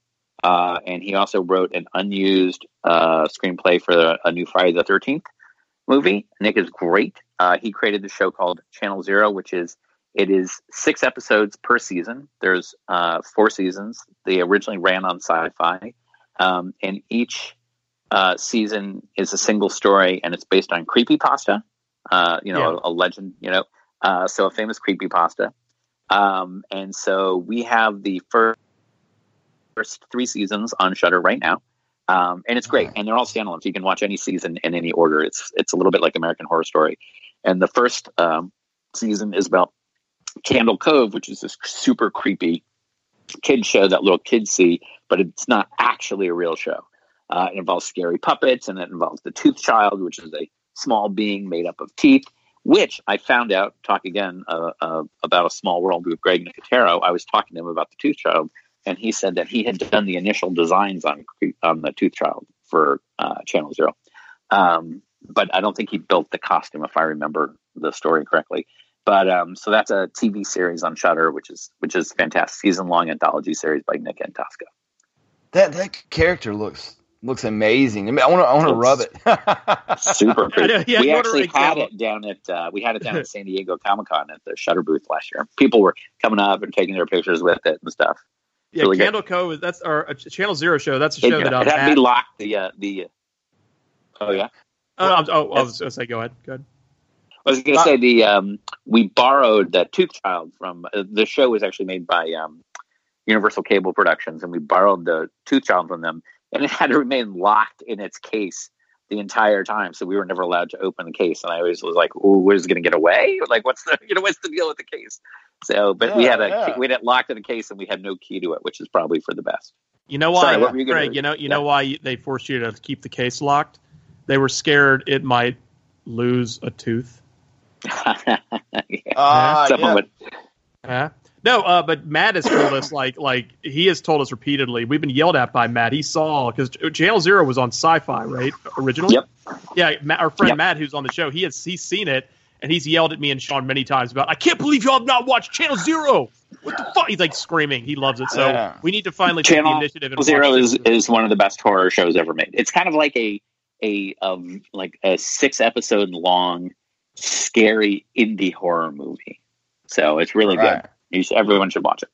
uh, and he also wrote an unused uh, screenplay for a new Friday the Thirteenth movie. Nick is great. Uh, he created the show called Channel Zero, which is it is six episodes per season. There's uh, four seasons. They originally ran on Sci-Fi, um, and each uh, season is a single story, and it's based on creepypasta. Uh, you know, Yeah. a, a legend. You know, uh, so a famous creepypasta. Um, and so we have the first first three seasons on Shudder right now. Um, and it's great, and they're all standalone. So you can watch any season in any order. It's it's a little bit like American Horror Story. And the first um, season is about Candle Cove, which is this super creepy kid show that little kids see, but it's not actually a real show. Uh, it involves scary puppets, and it involves the Tooth Child, which is a small being made up of teeth. Which I found out. Talk again uh, uh, about a small world with Greg Nicotero. I was talking to him about the Tooth Child, and he said that he had done the initial designs on on the Tooth Child for uh, Channel Zero, um, but I don't think he built the costume, if I remember the story correctly. But um, so that's a TV series on Shudder, which is which is fantastic, season long anthology series by Nick Antosca. That that character looks looks amazing. I mean, I want to I want to rub it. Super I know, yeah, we actually had it down at uh, we had it down at San Diego Comic Con at the Shudder booth last year. People were coming up and taking their pictures with it and stuff. Yeah, Really good. Candle Cove. is- That's our uh, Channel Zero show. That's a show it that um, had to Matt- be locked. The uh, the oh yeah. Oh, I'm- oh, I was going to say, go ahead. Go ahead. I was going to say the um, we borrowed that Tooth Child from uh, the show was actually made by um, Universal Cable Productions, and we borrowed the Tooth Child from them, and it had to remain locked in its case the entire time. So we were never allowed to open the case. And I always was like, "Oh, where's it going to get away? Like, what's the you know what's the deal with the case?" So, but we had a yeah. we had it locked in a case, and we had no key to it, which is probably for the best. You know why, Sorry, what were you gonna- You know, you know why they forced you to keep the case locked? They were scared it might lose a tooth. Ah, Someone yeah. would- Huh? No, uh, but Matt has told us like like he has told us repeatedly. We've been yelled at by Matt. He saw because Channel Zero was on Sci-Fi, right? Originally. Yep. Yeah, Matt, our friend Yep. Matt, who's on the show, he has he's seen it and he's yelled at me and Sean many times about. I can't believe y'all have not watched Channel Zero. What the fuck? He's like screaming. He loves it. So Yeah. we need to finally take the initiative and Zero is is one of the best horror shows ever made. It's kind of like a a um, like a six episode long scary indie horror movie. So it's really Right. good. Should, everyone should watch it.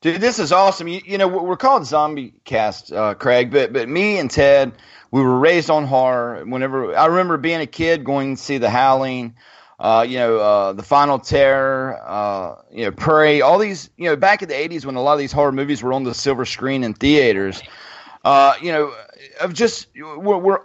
Dude, this is awesome. You, you know, we're we're called Zombie Cast, uh, Craig, but but me and Ted, we were raised on horror. Whenever I remember being a kid, going to see The Howling, uh, you know, uh, The Final Terror, uh, you know, Prey. All these, you know, back in the '80s when a lot of these horror movies were on the silver screen in theaters. Uh, you know, of just we're, we're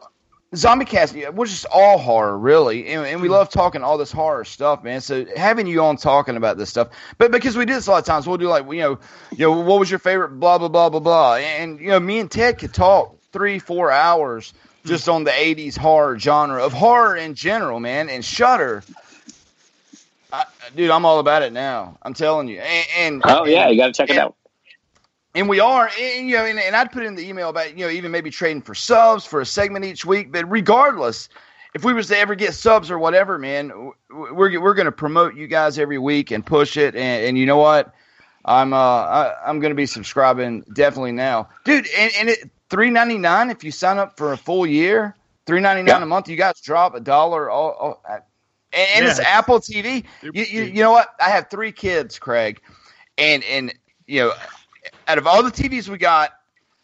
Zombie Cast, we're just all horror, really, and, and we hmm. love talking all this horror stuff, man. So having you on talking about this stuff, but because we do this a lot of times, we'll do like, you know, you know, what was your favorite, blah blah blah blah blah, and you know, me and Ted could talk three, four hours hmm. just on the '80s horror genre of horror in general, man, and Shudder. I, dude, I'm all about it now. I'm telling you, and, and Oh yeah, and- you got to check it out. And we are, and, you know, and, and I'd put in the email about, you know, even maybe trading for subs for a segment each week. But regardless, if we was to ever get subs or whatever, man, we're we're going to promote you guys every week and push it. And, and you know what? I'm uh I, I'm going to be subscribing definitely now, dude. And, and it three ninety nine if you sign up for a full year, three ninety nine a month. You guys drop a dollar all. all and, and it's Apple TV. You, you, you know what? I have three kids, Craig, and and you know, out of all the TVs we got,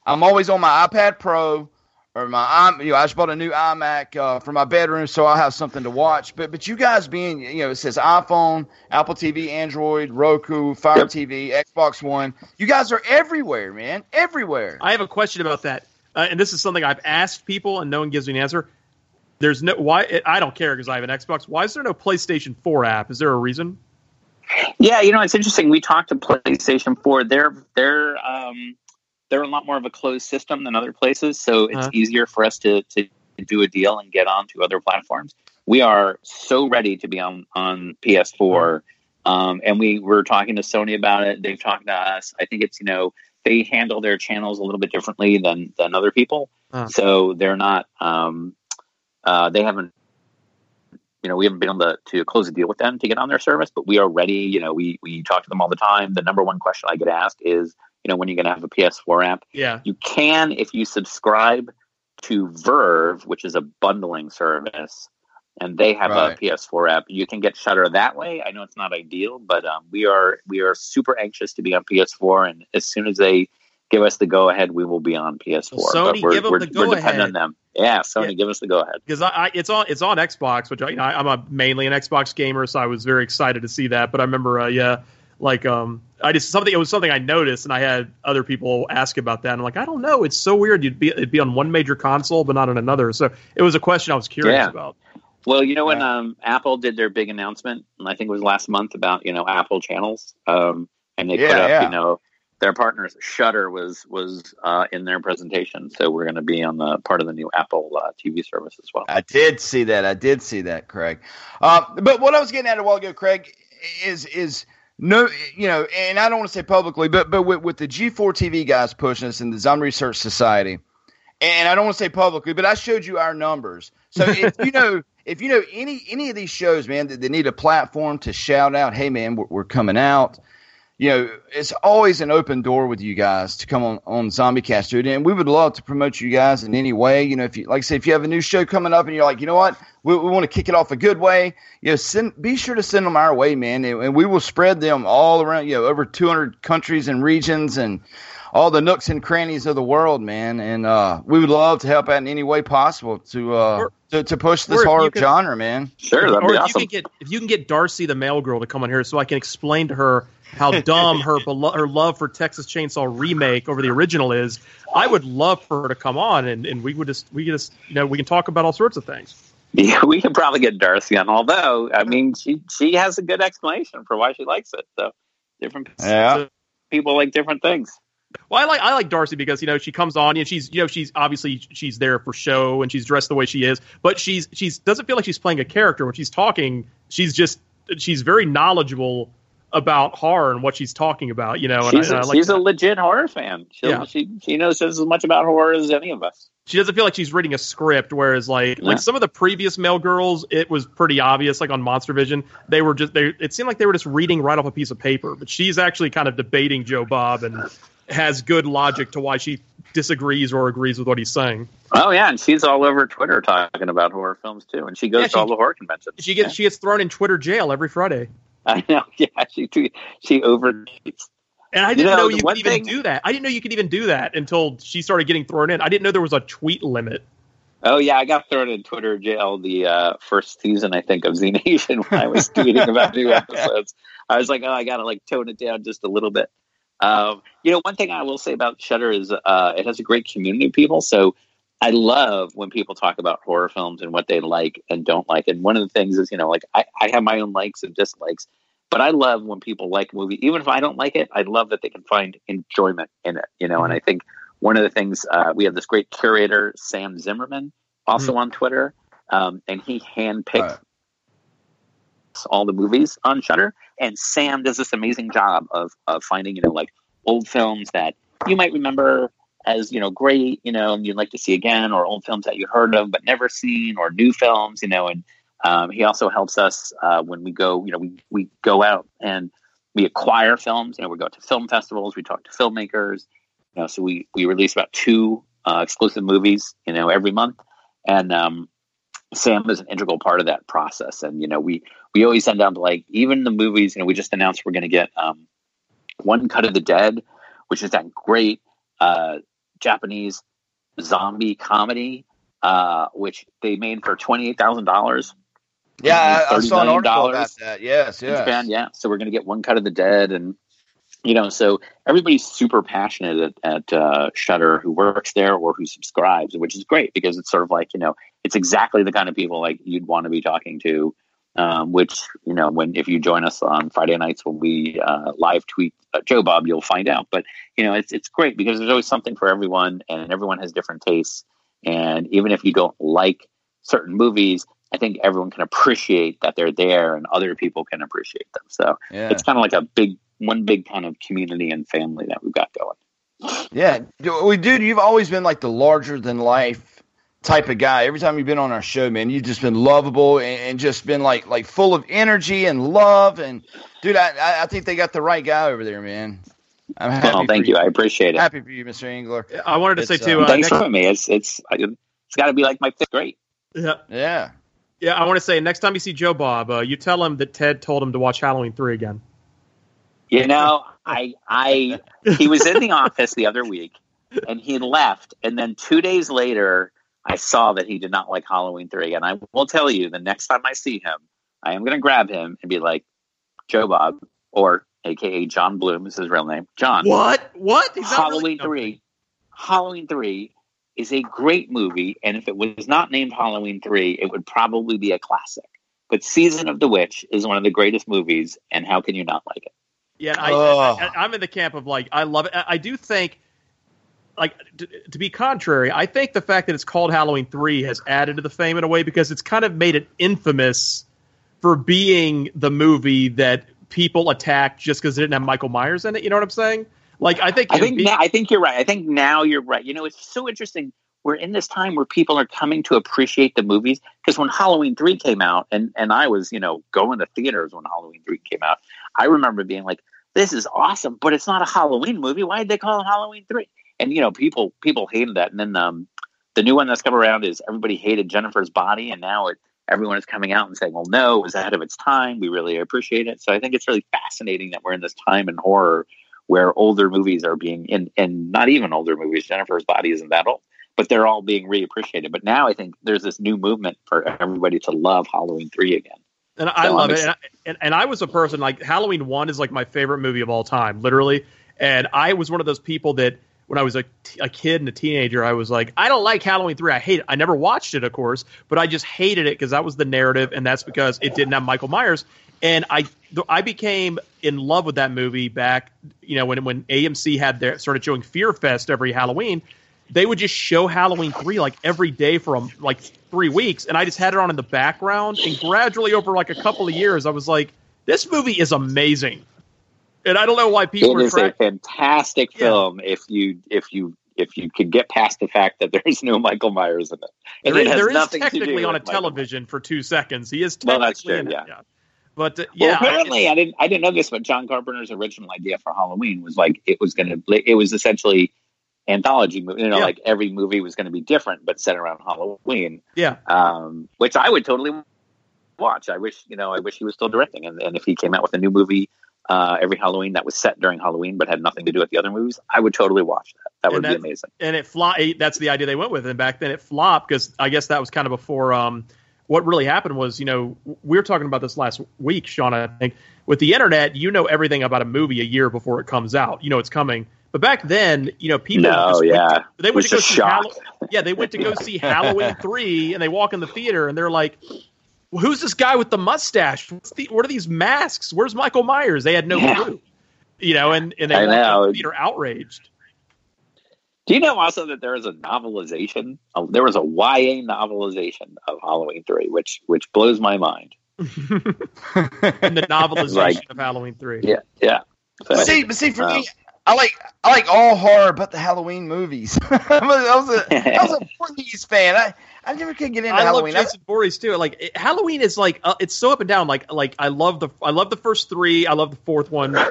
I'm always on my iPad Pro or my i you know I just bought a new iMac uh, for my bedroom, so I'll have something to watch. But but you guys being you know it says iPhone, Apple TV, Android, Roku, Fire TV, Xbox One. You guys are everywhere, man, everywhere. I have a question about that, uh, and this is something I've asked people, and no one gives me an answer. There's no why I don't care because I have an Xbox. Why is there no PlayStation 4 app? Is there a reason? Yeah, you know it's interesting. We talked to PlayStation Four. They're they're um, they're a lot more of a closed system than other places, so it's Uh-huh. easier for us to to do a deal and get onto other platforms. We are so ready to be on on PS4, um, and we were talking to Sony about it. They've talked to us. I think it's you know they handle their channels a little bit differently than than other people, Uh. so they're not. Um, uh, they haven't you know, we haven't been able to, to close a deal with them to get on their service, but we are ready. You know, we we talk to them all the time. The number one question I get asked is, you know, when you're you going to have a PS4 app? Yeah. You can if you subscribe to Verve, which is a bundling service, and they have Right. a PS4 app. You can get Shudder that way. I know it's not ideal, but um, we are we are super anxious to be on PS4, and as soon as they give us the go ahead, we will be on PS4. Well, Sony, but we're, give 'em we're, the we're dependent go-ahead. on them. Yeah, Sony, Yeah. give us the go ahead. because I, I it's on it's on Xbox, which I, you know, I, I'm a mainly an Xbox gamer, so I was very excited to see that. But I remember, uh, yeah, like um, I just something it was something I noticed, and I had other people ask about that. And I'm like, I don't know, it's so weird. You'd be it'd be on one major console, but not on another. So it was a question I was curious Yeah. about. Well, you know when um, Apple did their big announcement, and I think it was last month about you know Apple channels, um, and they put up yeah. you know their partners. Shudder was was uh, in their presentation, so we're going to be on the part of the new Apple uh, TV service as well. I did see that. I did see that, Craig. Uh, but what I was getting at a while ago, Craig, is is no, you know, and I don't want to say publicly, but but with, with the G4 TV guys pushing us in the Zombie Research Society, and I don't want to say publicly, but I showed you our numbers. So if you know if you know any any of these shows, man, that, that need a platform to shout out, hey man, we're, we're coming out. You know, it's always an open door with you guys to come on on ZombieCast, dude, and we would love to promote you guys in any way. You know, if you like, I say, if you have a new show coming up and you're like, you know what, we, we want to kick it off a good way, you know, send be sure to send them our way, man, and, and we will spread them all around. You know, over 200 countries and regions and all the nooks and crannies of the world, man. And uh, we would love to help out in any way possible to uh, to, to push this or horror you could- genre, man. Sure, that'd or be if awesome. you can get if you can get Darcy the mail girl to come on here, so I can explain to her how dumb her belo- her love for Texas Chainsaw remake over the original is. I would love for her to come on and, and we would just we could just you know we can talk about all sorts of things. Yeah, we can probably get Darcy on. Although, I mean, she she has a good explanation for why she likes it. So different Yeah. people like different things. Well, I like I like Darcy because you know she comes on and she's you know she's obviously she's there for show and she's dressed the way she is, but she's she's doesn't feel like she's playing a character when she's talking. She's just she's very knowledgeable about horror and what she's talking about. You know, and She's, I, a, like she's a legit horror fan. She, Yeah. she she knows just as much about horror as any of us. she doesn't feel like she's reading a script whereas like Yeah. like some of the previous mail girls it was pretty obvious like on monster vision they were just they it seemed like they were just reading right off a piece of paper but she's actually kind of debating joe bob and has good logic to why she disagrees or agrees with what he's saying Oh yeah, and she's all over Twitter talking about horror films too, and she goes Yeah, to all the horror conventions. she gets she gets thrown in twitter jail every friday I know. Yeah, she tweet- she overtweets. and i didn't know, know, you could even thing- do that i didn't know you could even do that until she started getting thrown in i didn't know there was a tweet limit Oh yeah, I got thrown in Twitter jail the uh, first season, I think, of Z Nation when I was tweeting about new episodes. I was like, oh, I gotta like tone it down just a little bit. Um, you know, one thing I will say about Shudder is uh, it has a great community of people. So I love when people talk about horror films and what they like and don't like. And one of the things is, you know, like I, I have my own likes and dislikes, but I love when people like a movie, even if I don't like it. I love that they can find enjoyment in it. You know, and I think one of the things uh, we have this great curator, Sam Zimmerman, also on Twitter, um, and he handpicked all the movies on Shudder. And Sam does this amazing job of of finding, you know, like old films that you might remember as you know great, you know, and you'd like to see again, or old films that you heard of but never seen, or new films, you know. And um, he also helps us uh, when we go, you know, we we go out and we acquire films. You know, we go to film festivals, we talk to filmmakers. You know, so we we release about two uh, exclusive movies, you know, every month, and um, Sam is an integral part of that process. And you know, we we always end up like even the movies. You know, we just announced we're going to get um, one cut of the dead, which is that great uh, Japanese zombie comedy, uh, which they made for twenty eight thousand dollars. Yeah, I, I $30 saw an article about that. Yes, yes. Japan. Yeah, so we're going to get one cut of the dead, and you know, so everybody's super passionate at, at uh, Shudder who works there or who subscribes, which is great because it's sort of like you know, it's exactly the kind of people like you'd want to be talking to. Um, which you know, when if you join us on Friday nights when we uh, live tweet uh, Joe Bob, you'll find out. But you know, it's it's great because there's always something for everyone, and everyone has different tastes. And even if you don't like certain movies, I think everyone can appreciate that they're there, and other people can appreciate them. So Yeah. it's kind of like a big one big kind of community and family that we've got going. Yeah, well, dude, you've always been like the larger than life type of guy. Every time you've been on our show, man, you've just been lovable and, and just been like like full of energy and love. And dude, I I- I think they got the right guy over there, man. I'm happy. Well, for thank you. I appreciate it. Happy for you, Mr. Engler. I wanted to It's, say too. uh, Uh, Thanks next- for having me. It's it's it's got to be like my fifth grade. Yeah. Yeah. Yeah, I want to say next time you see Joe Bob, uh, you tell him that Ted told him to watch Halloween three again. You know, I I he was in the office the other week and he left and then 2 days later I saw that he did not like Halloween 3 and I will tell you the next time I see him I am going to grab him and be like Joe Bob or aka John Bloom is his real name. John. What? What? He's not Halloween 3 Halloween 3 is a great movie and if it was not named Halloween 3 it would probably be a classic. But Season of the Witch is one of the greatest movies and how can you not like it? Yeah, I, Ugh. I, I, am in the camp of like I love it. I, I do think, like to, to be contrary, I think the fact that it's called Halloween Three has added to the fame in a way because it's kind of made it infamous for being the movie that people attacked just because it didn't have Michael Myers in it. You know what I'm saying? Like I think I think be- now, I think you're right. I think now you're right. You know, it's so interesting. We're in this time where people are coming to appreciate the movies because when Halloween three came out, and and I was you know going to theaters when Halloween three came out, I remember being like, "This is awesome," but it's not a Halloween movie. Why did they call it Halloween three? And you know, people people hated that. And then um, the new one that's come around is everybody hated Jennifer's body, and now it everyone is coming out and saying, "Well, no, it was ahead of its time. We really appreciate it." So I think it's really fascinating that we're in this time in horror where older movies are being and and not even older movies. Jennifer's Body isn't that old, but they're all being reappreciated. But now I think there's this new movement for everybody to love Halloween three again. And I So love I'm it. And I, and, and I was a person like Halloween one is like my favorite movie of all time, literally. And I was one of those people that when I was a, t- a kid and a teenager, I was like, I don't like Halloween three. I hate it. I never watched it, of course, but I just hated it because that was the narrative, and that's because it didn't have Michael Myers. And I I became in love with that movie back, you know, when when AMC had their started showing Fear Fest every Halloween. They would just show Halloween three like every day for um, like three weeks, and I just had it on in the background. And gradually, over like a couple of years, I was like, "This movie is amazing," and I don't know why people It are is trying. a fantastic film if you if you if you could get past the fact that there's no Michael Myers in it. And There it is, has there is nothing to do technically on a Michael television for two seconds. He is Well, that's true, it, yeah. But uh, Well, yeah, I- apparently, I, didn't. I didn't know this, but John Carpenter's original idea for Halloween was like it was going to. It was essentially anthology movie. You know, Yeah. like every movie was going to be different, but set around Halloween. yeah. Um, which I would totally watch. I wish you know. I wish he was still directing, and, and if he came out with a new movie uh, every Halloween that was set during Halloween but had nothing to do with the other movies, I would totally watch that. That would And be amazing. and it flop. That's the idea they went with, and back then it flopped because I guess that was kind of before. Um, what really happened was, you know, we were talking about this last week, Sean. I think with the internet, you know everything about a movie a year before it comes out. You know it's coming. But back then, you know, people No, yeah. to, they went to go see. Hallow- yeah, they went to go see Halloween three, and they walk in the theater and they're like, well, "Who's this guy with the mustache? What's the, what are these masks? Where's Michael Myers?" They had no Yeah. clue, you know, and and they I walked out know. the theater outraged. Do you know also that there is a novelization? Uh, there was a YA novelization of Halloween three, which which blows my mind. and the novelization Like- of Halloween three. Yeah, yeah. But see, but see, for Um, me, I like I like all horror but the Halloween movies. I was, I was a I was a Voorhees fan. I, I never could get into I Halloween. love Jason Voorhees too. Like it, Halloween is like uh, it's so up and down. Like like I love the I love the first three. I love the fourth one.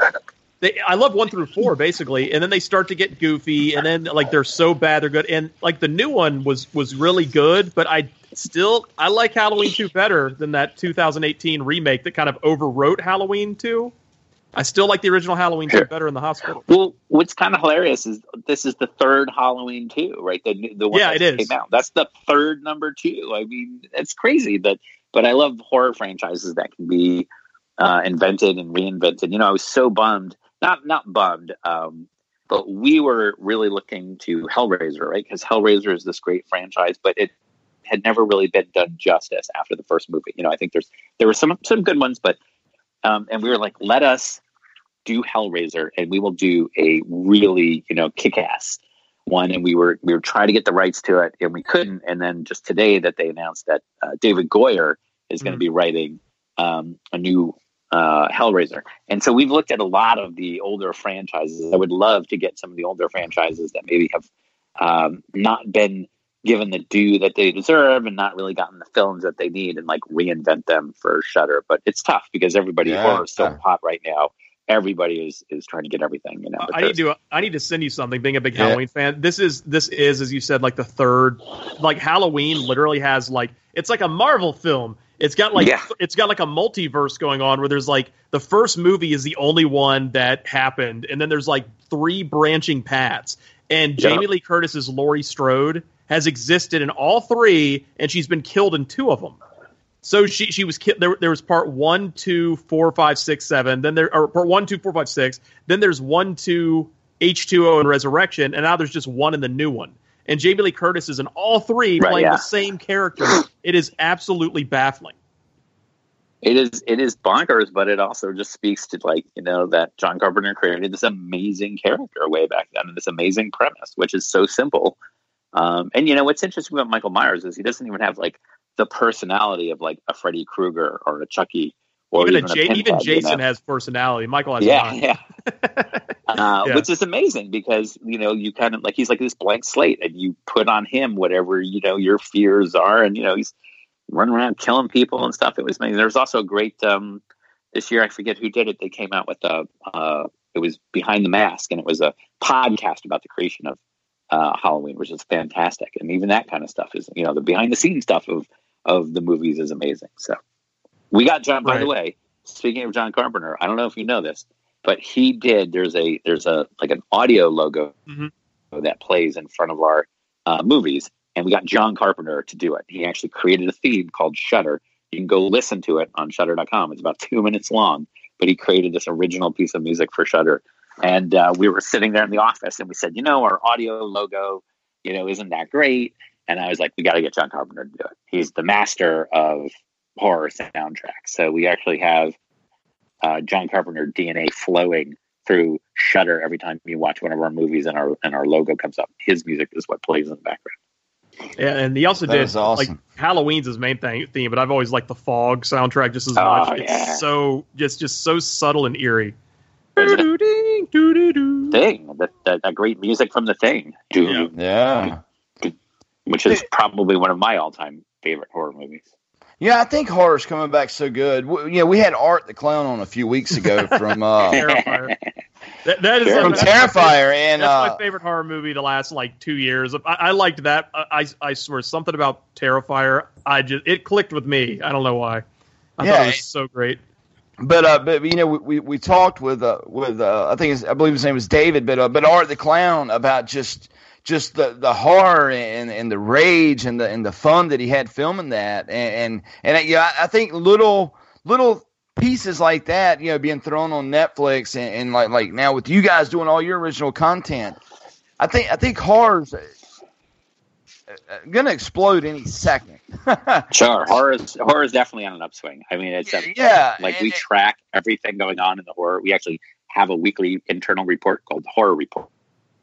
They, I love one through four basically, and then they start to get goofy, and then like they're so bad they're good. And like the new one was was really good, but I still I like Halloween two better than that 2018 remake that kind of overwrote Halloween two. I still like the original Halloween two better in the hospital. Well, what's kind of hilarious is this is the third Halloween two, right? The the one Yeah, that it came out. That's the third number two. I mean, it's crazy that, but I love horror franchises that can be uh, invented and reinvented. You know, I was so bummed, not not bummed, um, but we were really looking to Hellraiser, right? Because Hellraiser is this great franchise, but it had never really been done justice after the first movie. You know, I think there's there were some some good ones, but um, and we were like, let us do Hellraiser, and we will do a really you know kick ass one. And we were we were trying to get the rights to it, and we couldn't. And then just today that they announced that uh, David Goyer is going to be writing um, a new uh, Hellraiser. And so we've looked at a lot of the older franchises. I would love to get some of the older franchises that maybe have um, not been given the due that they deserve and not really gotten the films that they need and like reinvent them for Shudder. But it's tough because everybody Yeah. horror is so hot right now. Everybody is is trying to get everything. You know, I need to I need to send you something. Being a big Halloween fan, this is this is as you said like the third. Like Halloween literally has like it's like a Marvel film. It's got like Yeah. it's got like a multiverse going on where there's like the first movie is the only one that happened, and then there's like three branching paths. And Yeah. Jamie Lee Curtis's Laurie Strode has existed in all three, and she's been killed in two of them. So she she was ki- there. There was part one, two, four, five, six, seven. Then there or part one, two, four, five, six. Then there's one, two, H two O and Resurrection, and now there's just one in the new one. And Jamie Lee Curtis is in all three Right, playing yeah. the same character. It is absolutely baffling. it is it is bonkers, but it also just speaks to like you know that John Carpenter created this amazing character way back then, and this amazing premise, which is so simple. Um, and you know what's interesting about Michael Myers is he doesn't even have like the personality of like a Freddy Krueger or a Chucky or even even, J- even Pinhead, you Jason know? has personality. Michael has yeah, yeah. Uh, Yeah. which is amazing because you know you kind of like he's like this blank slate, and you put on him whatever you know your fears are, and you know he's running around killing people and stuff. It was amazing. There was also a great um, this year. I forget who did it. They came out with a uh, it was behind the mask, and it was a podcast about the creation of uh, Halloween, which is fantastic. And even that kind of stuff is you know the behind the scenes stuff of of the movies is amazing. So we got John. By the way, speaking of John Carpenter, I don't know if you know this, but he did. There's a there's a like an audio logo Mhm. that plays in front of our uh, movies, and we got John Carpenter to do it. He actually created a theme called Shudder You can go listen to it on Shudder.com. It's about two minutes long, but he created this original piece of music for Shudder. And uh, we were sitting there in the office, and we said, you know, our audio logo, you know, isn't that great? And I was like, we got to get John Carpenter to do it. He's the master of horror soundtracks. So we actually have uh, John Carpenter DNA flowing through Shudder every time you watch one of our movies and our and our logo comes up. His music is what plays in the background. Yeah, and he also That did awesome. like Halloween's his main thing, theme, but I've always liked the Fog soundtrack just as Oh, much. yeah. It's so just just so subtle and eerie. Thing, that, that, that great music from the Thing, Dude, Yeah. Which is probably one of my all-time favorite horror movies. Yeah, I think horror's coming back so good. W- You know, we had Art the Clown on a few weeks ago from uh, Terrifier. That, that is From that's Terrifier, favorite- and, that's uh, my favorite horror movie the last like two years. I, I liked that. I, I I swear something about Terrifier. I just it clicked with me. I don't know why. I Yeah, thought it was so great. But uh, but you know, we, we, we talked with uh, with uh, I think his, I believe his name was David, but uh, but Art the Clown about just just the, the horror and, and the rage and the and the fun that he had filming that and and, and yeah, I, I think little little pieces like that, you know, being thrown on Netflix and, and like like now with you guys doing all your original content, I think I think horror's uh, uh, gonna explode any second. Sure, horror is horror is definitely on an upswing. I mean, it's a, yeah, like we it- track everything going on in the horror. We actually have a weekly internal report called the Horror Report,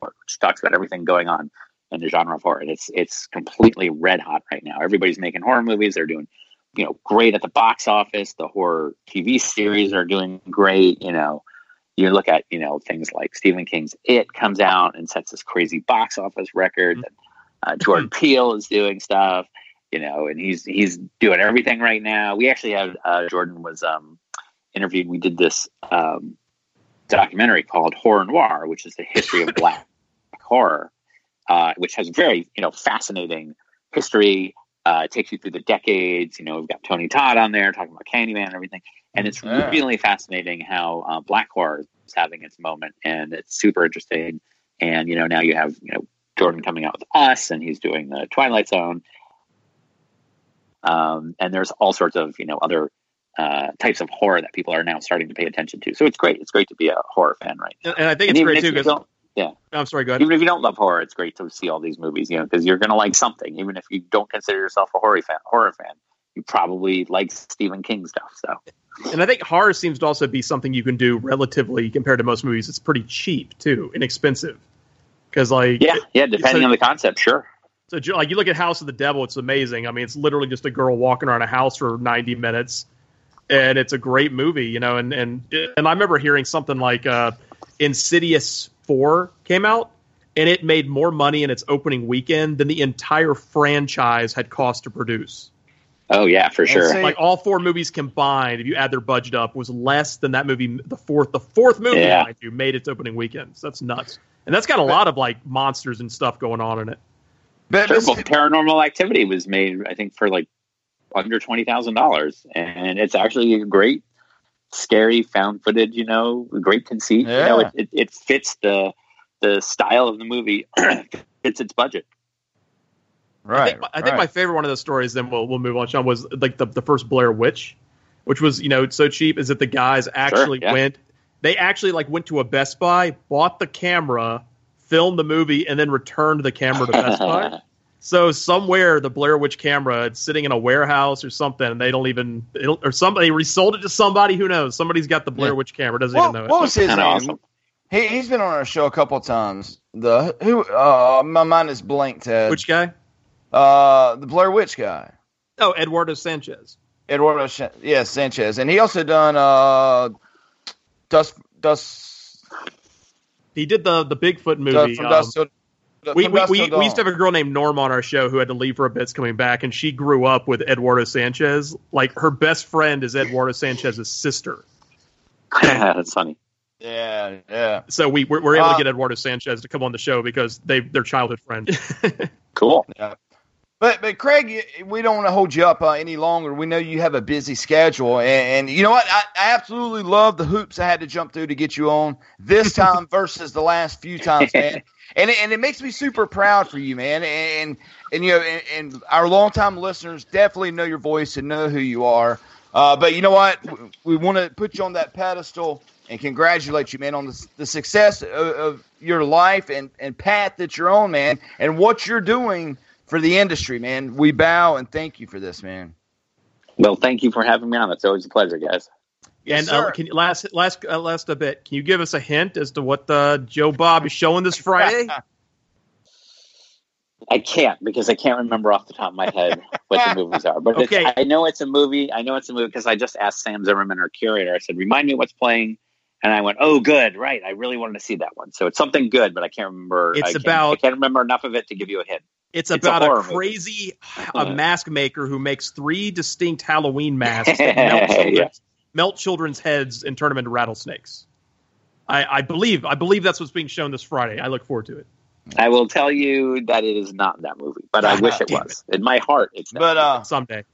which talks about everything going on in the genre of horror. And it's it's completely red hot right now. Everybody's making horror movies. They're doing you know great at the box office. The horror TV series are doing great. You know, you look at you know things like Stephen King's It comes out and sets this crazy box office record. And, uh, Jordan Peele is doing stuff, you know, and he's he's doing everything right now. We actually had uh, Jordan was um, interviewed. We did this um, documentary called Horror Noir, which is the history of black horror, uh, which has very you know fascinating history. Uh, it takes you through the decades. You know, we've got Tony Todd on there talking about Candyman and everything, and it's Yeah. really fascinating how uh, black horror is having its moment, and it's super interesting. And you know, now you have you know Jordan coming out with us, and he's doing the Twilight Zone. Um, and there's all sorts of you know other uh, types of horror that people are now starting to pay attention to. So it's great. It's great to be a horror fan right now. And, and I think And it's great too because yeah. I'm sorry. Go ahead. Even if you don't love horror, it's great to see all these movies, you know, because you're going to like something. Even if you don't consider yourself a horror fan, horror fan, you probably like Stephen King stuff. So And I think horror seems to also be something you can do relatively compared to most movies. It's pretty cheap too, inexpensive. Because like yeah, yeah, depending on the concept, sure. So like you look at House of the Devil, it's amazing. I mean, it's literally just a girl walking around a house for 90 minutes, and it's a great movie, you know. And and and I remember hearing something like uh, Insidious Four came out, and it made more money in its opening weekend than the entire franchise had cost to produce. Oh yeah, for sure. Like all four movies combined, if you add their budget up, was less than that movie. The fourth, the fourth movie, Yeah. mind you, made its opening weekend. So that's nuts, and that's got a lot of like monsters and stuff going on in it. But, Sure, well, Paranormal Activity was made, I think, for like under twenty thousand dollars, and it's actually a great, scary found footage. You know, great conceit. You know, it, it, it fits the the style of the movie, fits its budget. Right. I think, I think my favorite one of those stories, then we'll we'll move on, Sean, was like the the first Blair Witch, which was you know so cheap is that the guys actually yeah. went, they actually like went to a Best Buy, bought the camera, filmed the movie, and then returned the camera to Best Buy. So somewhere the Blair Witch camera it's sitting in a warehouse or something, and they don't even they don't, or somebody resold it to somebody who knows. Somebody's got the Blair Witch camera, doesn't What, even know it. what was his name? awesome. He he's been on our show a couple times. The who? Uh, my mind is blank. Ted. Which guy? Uh, the Blair Witch guy. Oh, Eduardo Sanchez. Eduardo, Sh- yeah, Sanchez, and he also done uh, Dust Dust He did the the Bigfoot movie. Dust from um, Dusk till we, we, we, we used to have a girl named Norm on our show who had to leave for a bit's coming back, and she grew up with Eduardo Sanchez. Like her best friend is Eduardo Sanchez's sister. That's funny. Yeah, yeah. So we we're, we're able Uh, to get Eduardo Sanchez to come on the show because they they're childhood friends. Cool. Yeah. But but Craig, we don't want to hold you up uh, any longer. We know you have a busy schedule, and, and you know what? I, I, absolutely love the hoops I had to jump through to get you on this time versus the last few times, man. And it, and it makes me super proud for you, man. And and you know, and, and our longtime listeners definitely know your voice and know who you are. Uh, but you know what? We, we want to put you on that pedestal and congratulate you, man, on the, the success of, of your life and, and path that you're on, man, and what you're doing for the industry, man. We bow and thank you for this, man. Well, thank you for having me on. It's always a pleasure, guys. and uh, can you, last last uh, last a bit, can you give us a hint as to what the Joe Bob is showing this Friday? I can't because I can't remember off the top of my head what the movies are. But okay. I know it's a movie. I know it's a movie because I just asked Sam Zimmerman, our curator. I said, "Remind me what's playing." And I went, "Oh, good, right. I really wanted to see that one." So it's something good, but I can't remember. It's I about. I can't remember enough of it to give you a hint. It's, it's about a, a crazy a mask maker who makes three distinct Halloween masks that melt, children's, yeah. melt children's heads and turn them into rattlesnakes. I, I, believe I believe that's what's being shown this Friday. I look forward to it. I will tell you that it is not in that movie, but I wish it was. It. In my heart, it's but uh, someday.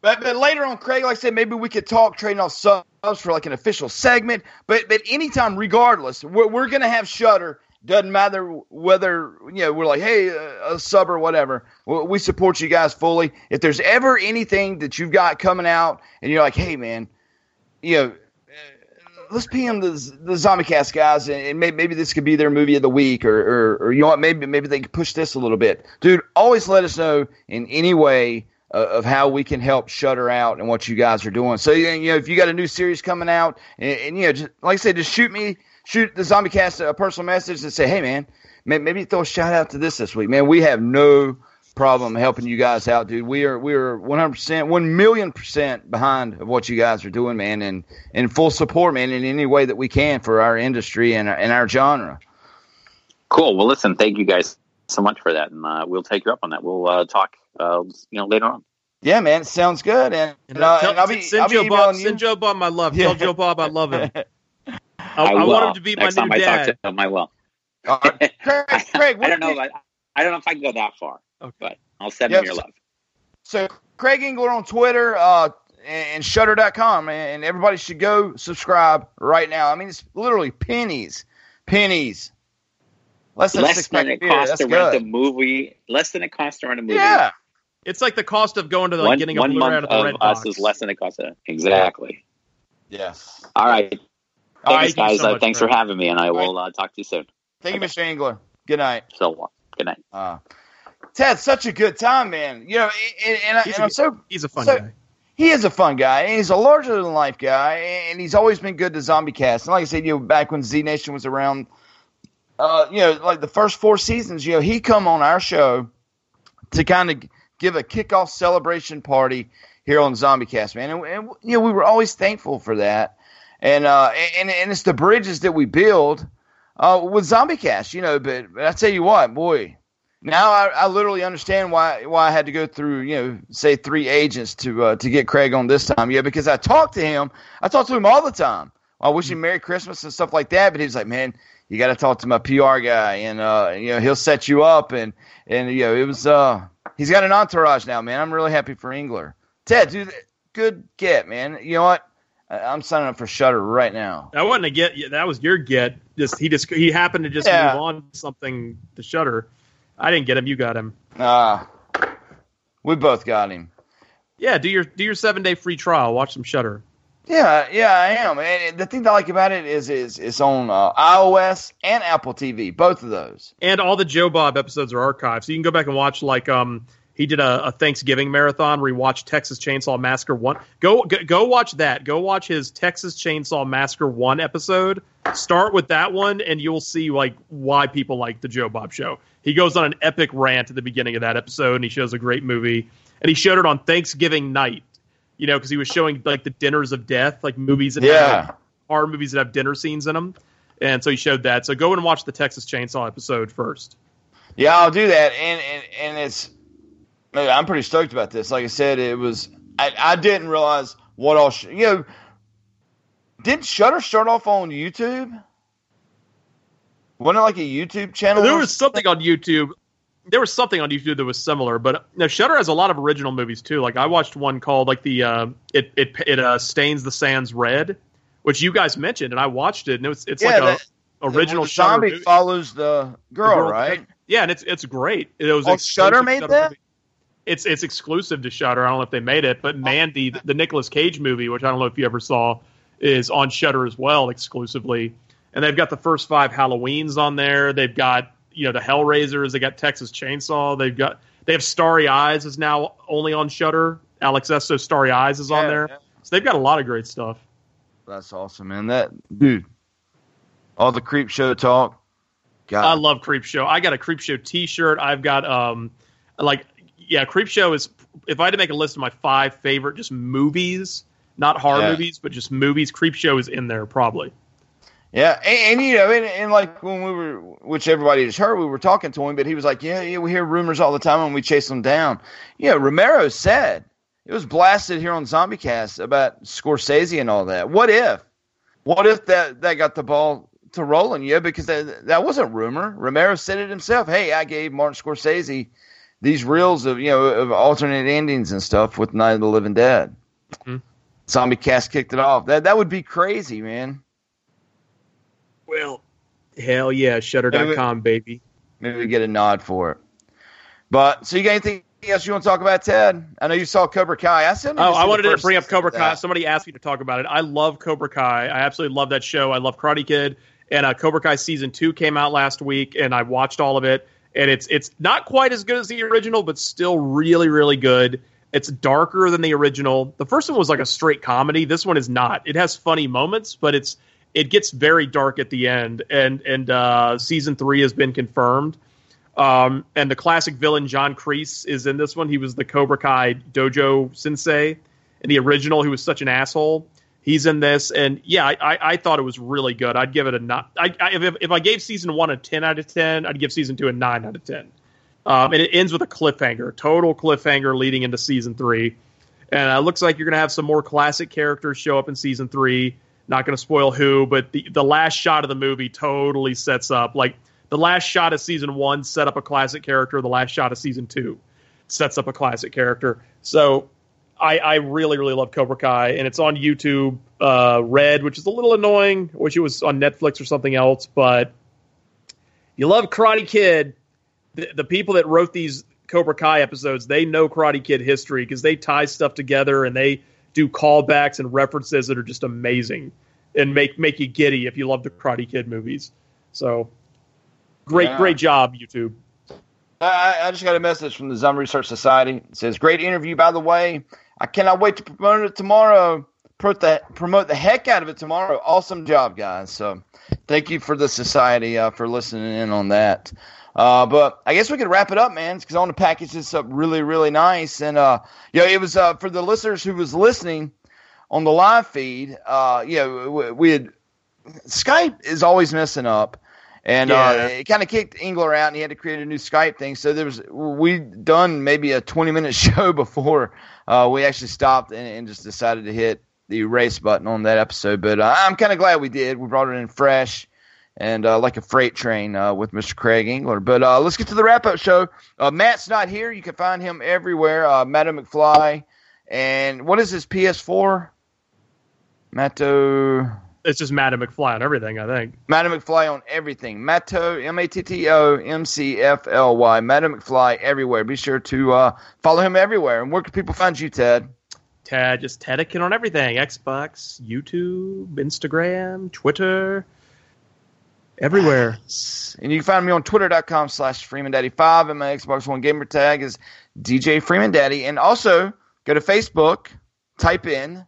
But, but later on, Craig, like I said, maybe we could talk trading off subs for like an official segment. But but anytime, regardless, we're, we're going to have Shudder doesn't matter whether you know we're like, hey, a, a sub or whatever. We support you guys fully. If there's ever anything that you've got coming out, and you're like, hey, man, you know, let's PM the the Zombie Cast guys, and maybe, maybe this could be their movie of the week, or, or, or you know what, maybe maybe they could push this a little bit, dude. Always let us know in any way uh, of how we can help Shudder out and what you guys are doing. So you know, if you got a new series coming out, and, and you know, just, like I said, just shoot me shoot the zombie cast a personal message and say, hey man, maybe throw a shout out to this this week, man. We have no problem helping you guys out, dude. We are we are one hundred percent, one million percent behind of what you guys are doing, man, and in full support, man, in any way that we can for our industry and and our genre. Cool. Well, listen, thank you guys so much for that, and uh, we'll take you up on that. We'll uh, talk, uh, you know, later on. Yeah, man, sounds good. And, and, uh, tell, and I'll be, send I'll Joe Bob, send Joe Bob my love. Yeah. Tell Joe Bob I love him. I, I, I want him to be Next my new time dad. I talk to him, I will. Uh, Craig, Craig I don't know. If I, I, don't know if I can go that far, okay. but I'll send yep. him your love. So Craig Engler on Twitter uh, and Shudder.com, and everybody should go subscribe right now. I mean, it's literally pennies, pennies. Less than, less than it costs to rent a movie. Less than it costs to rent a movie. Yeah. It's like the cost of going to like one, getting a one Blu-ray month out of the red of box. us is less than it costs. To, exactly. Yes. All right. All Thanks, right, guys. so uh, thanks Fred. for having me, and I will uh, talk to you soon. Thank you, Mr. Engler. Good night. So, good night. Uh, Ted, such a good time, man. You know, and, and, I, and a, I'm so he's a fun so, guy. He is a fun guy, and he's a larger than life guy, and he's always been good to Zombie Cast. And like I said, you know, back when Z Nation was around, uh, you know, like the first four seasons, you know, he come on our show to kind of give a kickoff celebration party here on Zombie Cast, man. And, and you know, we were always thankful for that. And uh, and and it's the bridges that we build uh, with Zombie Cast, you know. But, but I tell you what, boy, now I, I literally understand why why I had to go through, you know, say three agents to uh, to get Craig on this time. Yeah, because I talked to him. I talked to him all the time. I wish him Merry Christmas and stuff like that. But he was like, man, you got to talk to my PR guy, and uh, you know, he'll set you up. And and you know, it was uh, he's got an entourage now, man. I'm really happy for Engler. Ted, dude, good get, man. You know what? I'm signing up for Shudder right now. That wasn't a get. That was your get. Just he just he happened to just Yeah. move on something to Shudder. I didn't get him. You got him. Ah, we both got him. Yeah, do your do your seven day free trial. Watch some Shudder. Yeah, yeah, I am. And the thing that I like about it is, is it's on uh, iOS and Apple TV, both of those. And all the Joe Bob episodes are archived, so you can go back and watch. Like, um, he did a, a Thanksgiving marathon where he watched Texas Chainsaw Massacre one. Go, go go watch that. Go watch his Texas Chainsaw Massacre one episode. Start with that one, and you'll see like why people like the Joe Bob show. He goes on an epic rant at the beginning of that episode, and he shows a great movie. And he showed it on Thanksgiving night, you know, because he was showing like the dinners of death, like movies that Yeah. have horror movies that have dinner scenes in them. And so he showed that. So go and watch the Texas Chainsaw episode first. Yeah, I'll do that. And and, and it's, I'm pretty stoked about this. Like I said, it was, I, I didn't realize what all, sh- you know, didn't Shudder start off on YouTube? Wasn't it like a YouTube channel? There was something on YouTube. there was something on YouTube that was similar, but now Shudder has a lot of original movies too. Like I watched one called like the uh, it it it uh, stains the sands red, which you guys mentioned, and I watched it, and it was it's Yeah, like a original the zombie movie. follows the girl, girl- right? Yeah, and it's it's great. It was Oh, Shudder made that? movie. It's it's exclusive to Shudder. I don't know if they made it, but Mandy, the, the Nicolas Cage movie, which I don't know if you ever saw, is on Shudder as well exclusively. And they've got the first five Halloweens on there. They've got you know the Hellraisers. They got Texas Chainsaw. They've got they have Starry Eyes is now only on Shudder. Alex Essoe Starry Eyes is on Yeah, there. yeah. So they've got a lot of great stuff. That's awesome, man. That dude, all the Creepshow talk. God, I love Creepshow. I got a Creepshow T-shirt. I've got um, like yeah, Creepshow is. If I had to make a list of my five favorite just movies, not horror Yeah. movies, but just movies, Creepshow is in there probably. Yeah, and, and you know, and, and like when we were, which everybody just heard, we were talking to him, but he was like, "Yeah, yeah, we hear rumors all the time, and we chase them down." Yeah, Romero said it was blasted here on ZombieCast about Scorsese and all that. What if? What if that that got the ball to rolling? Yeah, because that that wasn't rumor. Romero said it himself. Hey, I gave Martin Scorsese these reels of you know of alternate endings and stuff with Night of the Living Dead. Mhm. ZombieCast kicked it off. That that would be crazy, man. Well, hell yeah, Shudder.com, baby. Maybe we get a nod for it. But so you got anything else you want to talk about, Ted? I know you saw Cobra Kai. I still need Oh, I wanted to bring up Cobra Kai. that. Somebody asked me to talk about it. I love Cobra Kai. I absolutely love that show. I love Karate Kid, and uh, Cobra Kai season two came out last week, and I watched all of it. And it's it's not quite as good as the original, but still really really good. It's darker than the original. The first one was like a straight comedy. This one is not. It has funny moments, but it's it gets very dark at the end. And and uh, season three has been confirmed. Um, and the classic villain John Kreese is in this one. He was the Cobra Kai dojo sensei in the original. He was such an asshole. He's in this, and yeah, I, I, I thought it was really good. I'd give it a not. I, I, if, if I gave season one a ten out of ten, I'd give season two a nine out of ten. Um, and it ends with a cliffhanger, total cliffhanger leading into season three. And it looks like you're going to have some more classic characters show up in season three. Not going to spoil who, but the, the last shot of the movie totally sets up like the last shot of season one set up a classic character. The last shot of season two sets up a classic character. So I, I really, really love Cobra Kai, and it's on YouTube uh, Red, which is a little annoying. I wish it was on Netflix or something else, but you love Karate Kid. The, the people that wrote these Cobra Kai episodes, they know Karate Kid history because they tie stuff together and they do callbacks and references that are just amazing and make make you giddy if you love the Karate Kid movies. So great, Yeah. great job, YouTube. I, I just got a message from the Zombie Research Society. It says, "Great interview, by the way. I cannot wait to promote it tomorrow. Promote the promote the heck out of it tomorrow. Awesome job, guys. So, thank you for the society uh, for listening in on that. Uh, but I guess we could wrap it up, man, because I want to package this up really, really nice. And uh, yeah, it was uh, for the listeners who was listening on the live feed. Uh, yeah, we, we had Skype is always messing up. And Yeah. uh, it kind of kicked Engler out, and he had to create a new Skype thing. So there was we done maybe a twenty minute show before uh, we actually stopped and, and just decided to hit the erase button on that episode. But uh, I'm kind of glad we did. We brought it in fresh and uh, like a freight train uh, with Mr. Craig Engler. But uh, let's get to the wrap up show. Uh, Matt's not here. You can find him everywhere. Uh, McFly. And what is his PS4? Matto. It's just Madam McFly on everything, I think. Matto McFly on everything. Matto, M A T T O M C F L Y. Matto McFly everywhere. Be sure to uh, follow him everywhere. And where can people find you, Ted? Ted, just Tedikin on everything Xbox, YouTube, Instagram, Twitter, everywhere. And you can find me on twitter.com slash FreemanDaddy5. And my Xbox One gamer tag is DJ Freeman Daddy. And also go to Facebook, type in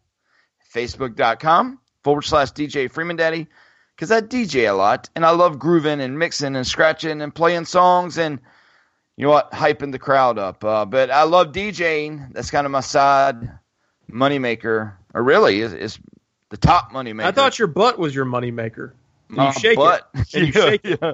facebook.com forward slash DJ Freeman Daddy because I DJ a lot and I love grooving and mixing and scratching and playing songs and you know what, hyping the crowd up. Uh, but I love DJing. That's kind of my side moneymaker, or really is, is the top moneymaker. I thought your butt was your moneymaker. You My shake butt. it. And you Yeah, shake it. yeah.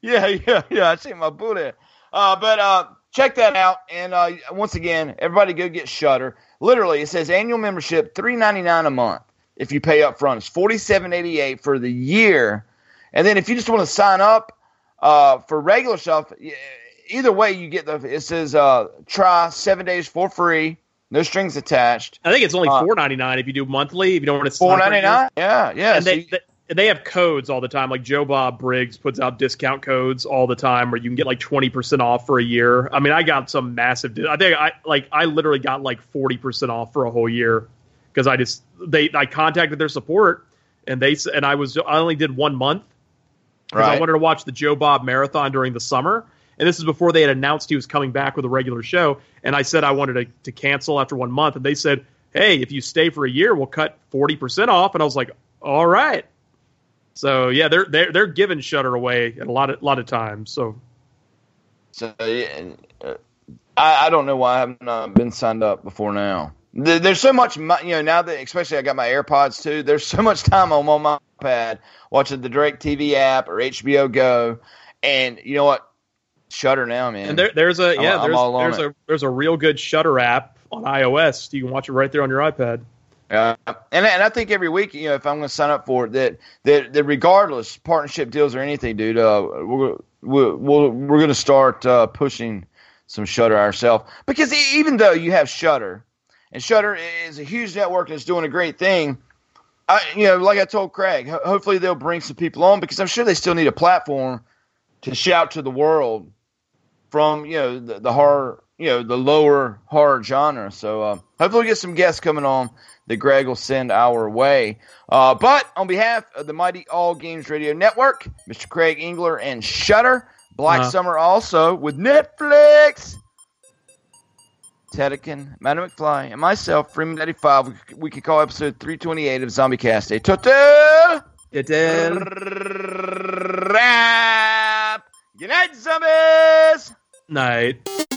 Yeah, yeah, yeah. I see my booty. Uh, but uh, check that out. And uh, once again, everybody go get Shudder. Literally, it says annual membership three ninety nine a month. If you pay up front, it's forty seven eighty eight for the year. And then if you just want to sign up uh, for regular stuff, either way, you get the it says uh, try seven days for free, no strings attached. I think it's only Uh, four ninety nine if you do monthly. If you don't want to Four ninety nine. Yeah, yeah. and so they, they they have codes all the time. Like Joe Bob Briggs puts out discount codes all the time, where you can get like twenty percent off for a year. I mean, I got some massive. I think I like I literally got like forty percent off for a whole year because I just they I contacted their support and they and I was I only did one month because I wanted to watch the Joe Bob marathon during the summer. And this is before they had announced he was coming back with a regular show. And I said I wanted to, to cancel after one month. And they said, hey, if you stay for a year, we'll cut 40% off. And I was like, all right. So yeah, they're they're they're giving Shudder away a lot of lot of times. So So yeah, uh, I, I don't know why I haven't uh, been signed up before now. There- There's so much, you know, now that especially I got my AirPods too. There's so much time I'm on my iPad watching the Direct TV app or HBO Go, and you know what? Shudder now, man. and there, there's a I'm- yeah I'm there's all on there's it. a there's a real good Shudder app on iOS. You can watch it right there on your iPad. Yeah, and and I think every week, you know, if I'm going to sign up for it, that that, that regardless partnership deals or anything, dude, uh, we're we're we're, we're going to start uh, pushing some Shudder ourselves because even though you have Shudder, and Shudder is a huge network and it's doing a great thing. I, you know, like I told Craig, ho- hopefully they'll bring some people on because I'm sure they still need a platform to shout to the world from you know the, the horror, you know, the lower horror genre. So uh, hopefully we get some guests coming on that Greg will send our way. Uh, but on behalf of the mighty All Games Radio Network, Mr. Craig Engler and Shudder, Black Uh-huh. Summer also with Netflix. Tedekin, Matto McFly, and myself, Freeman95, we, we could call episode 328 of Zombie Cast a total wrap. Good night, zombies! Night.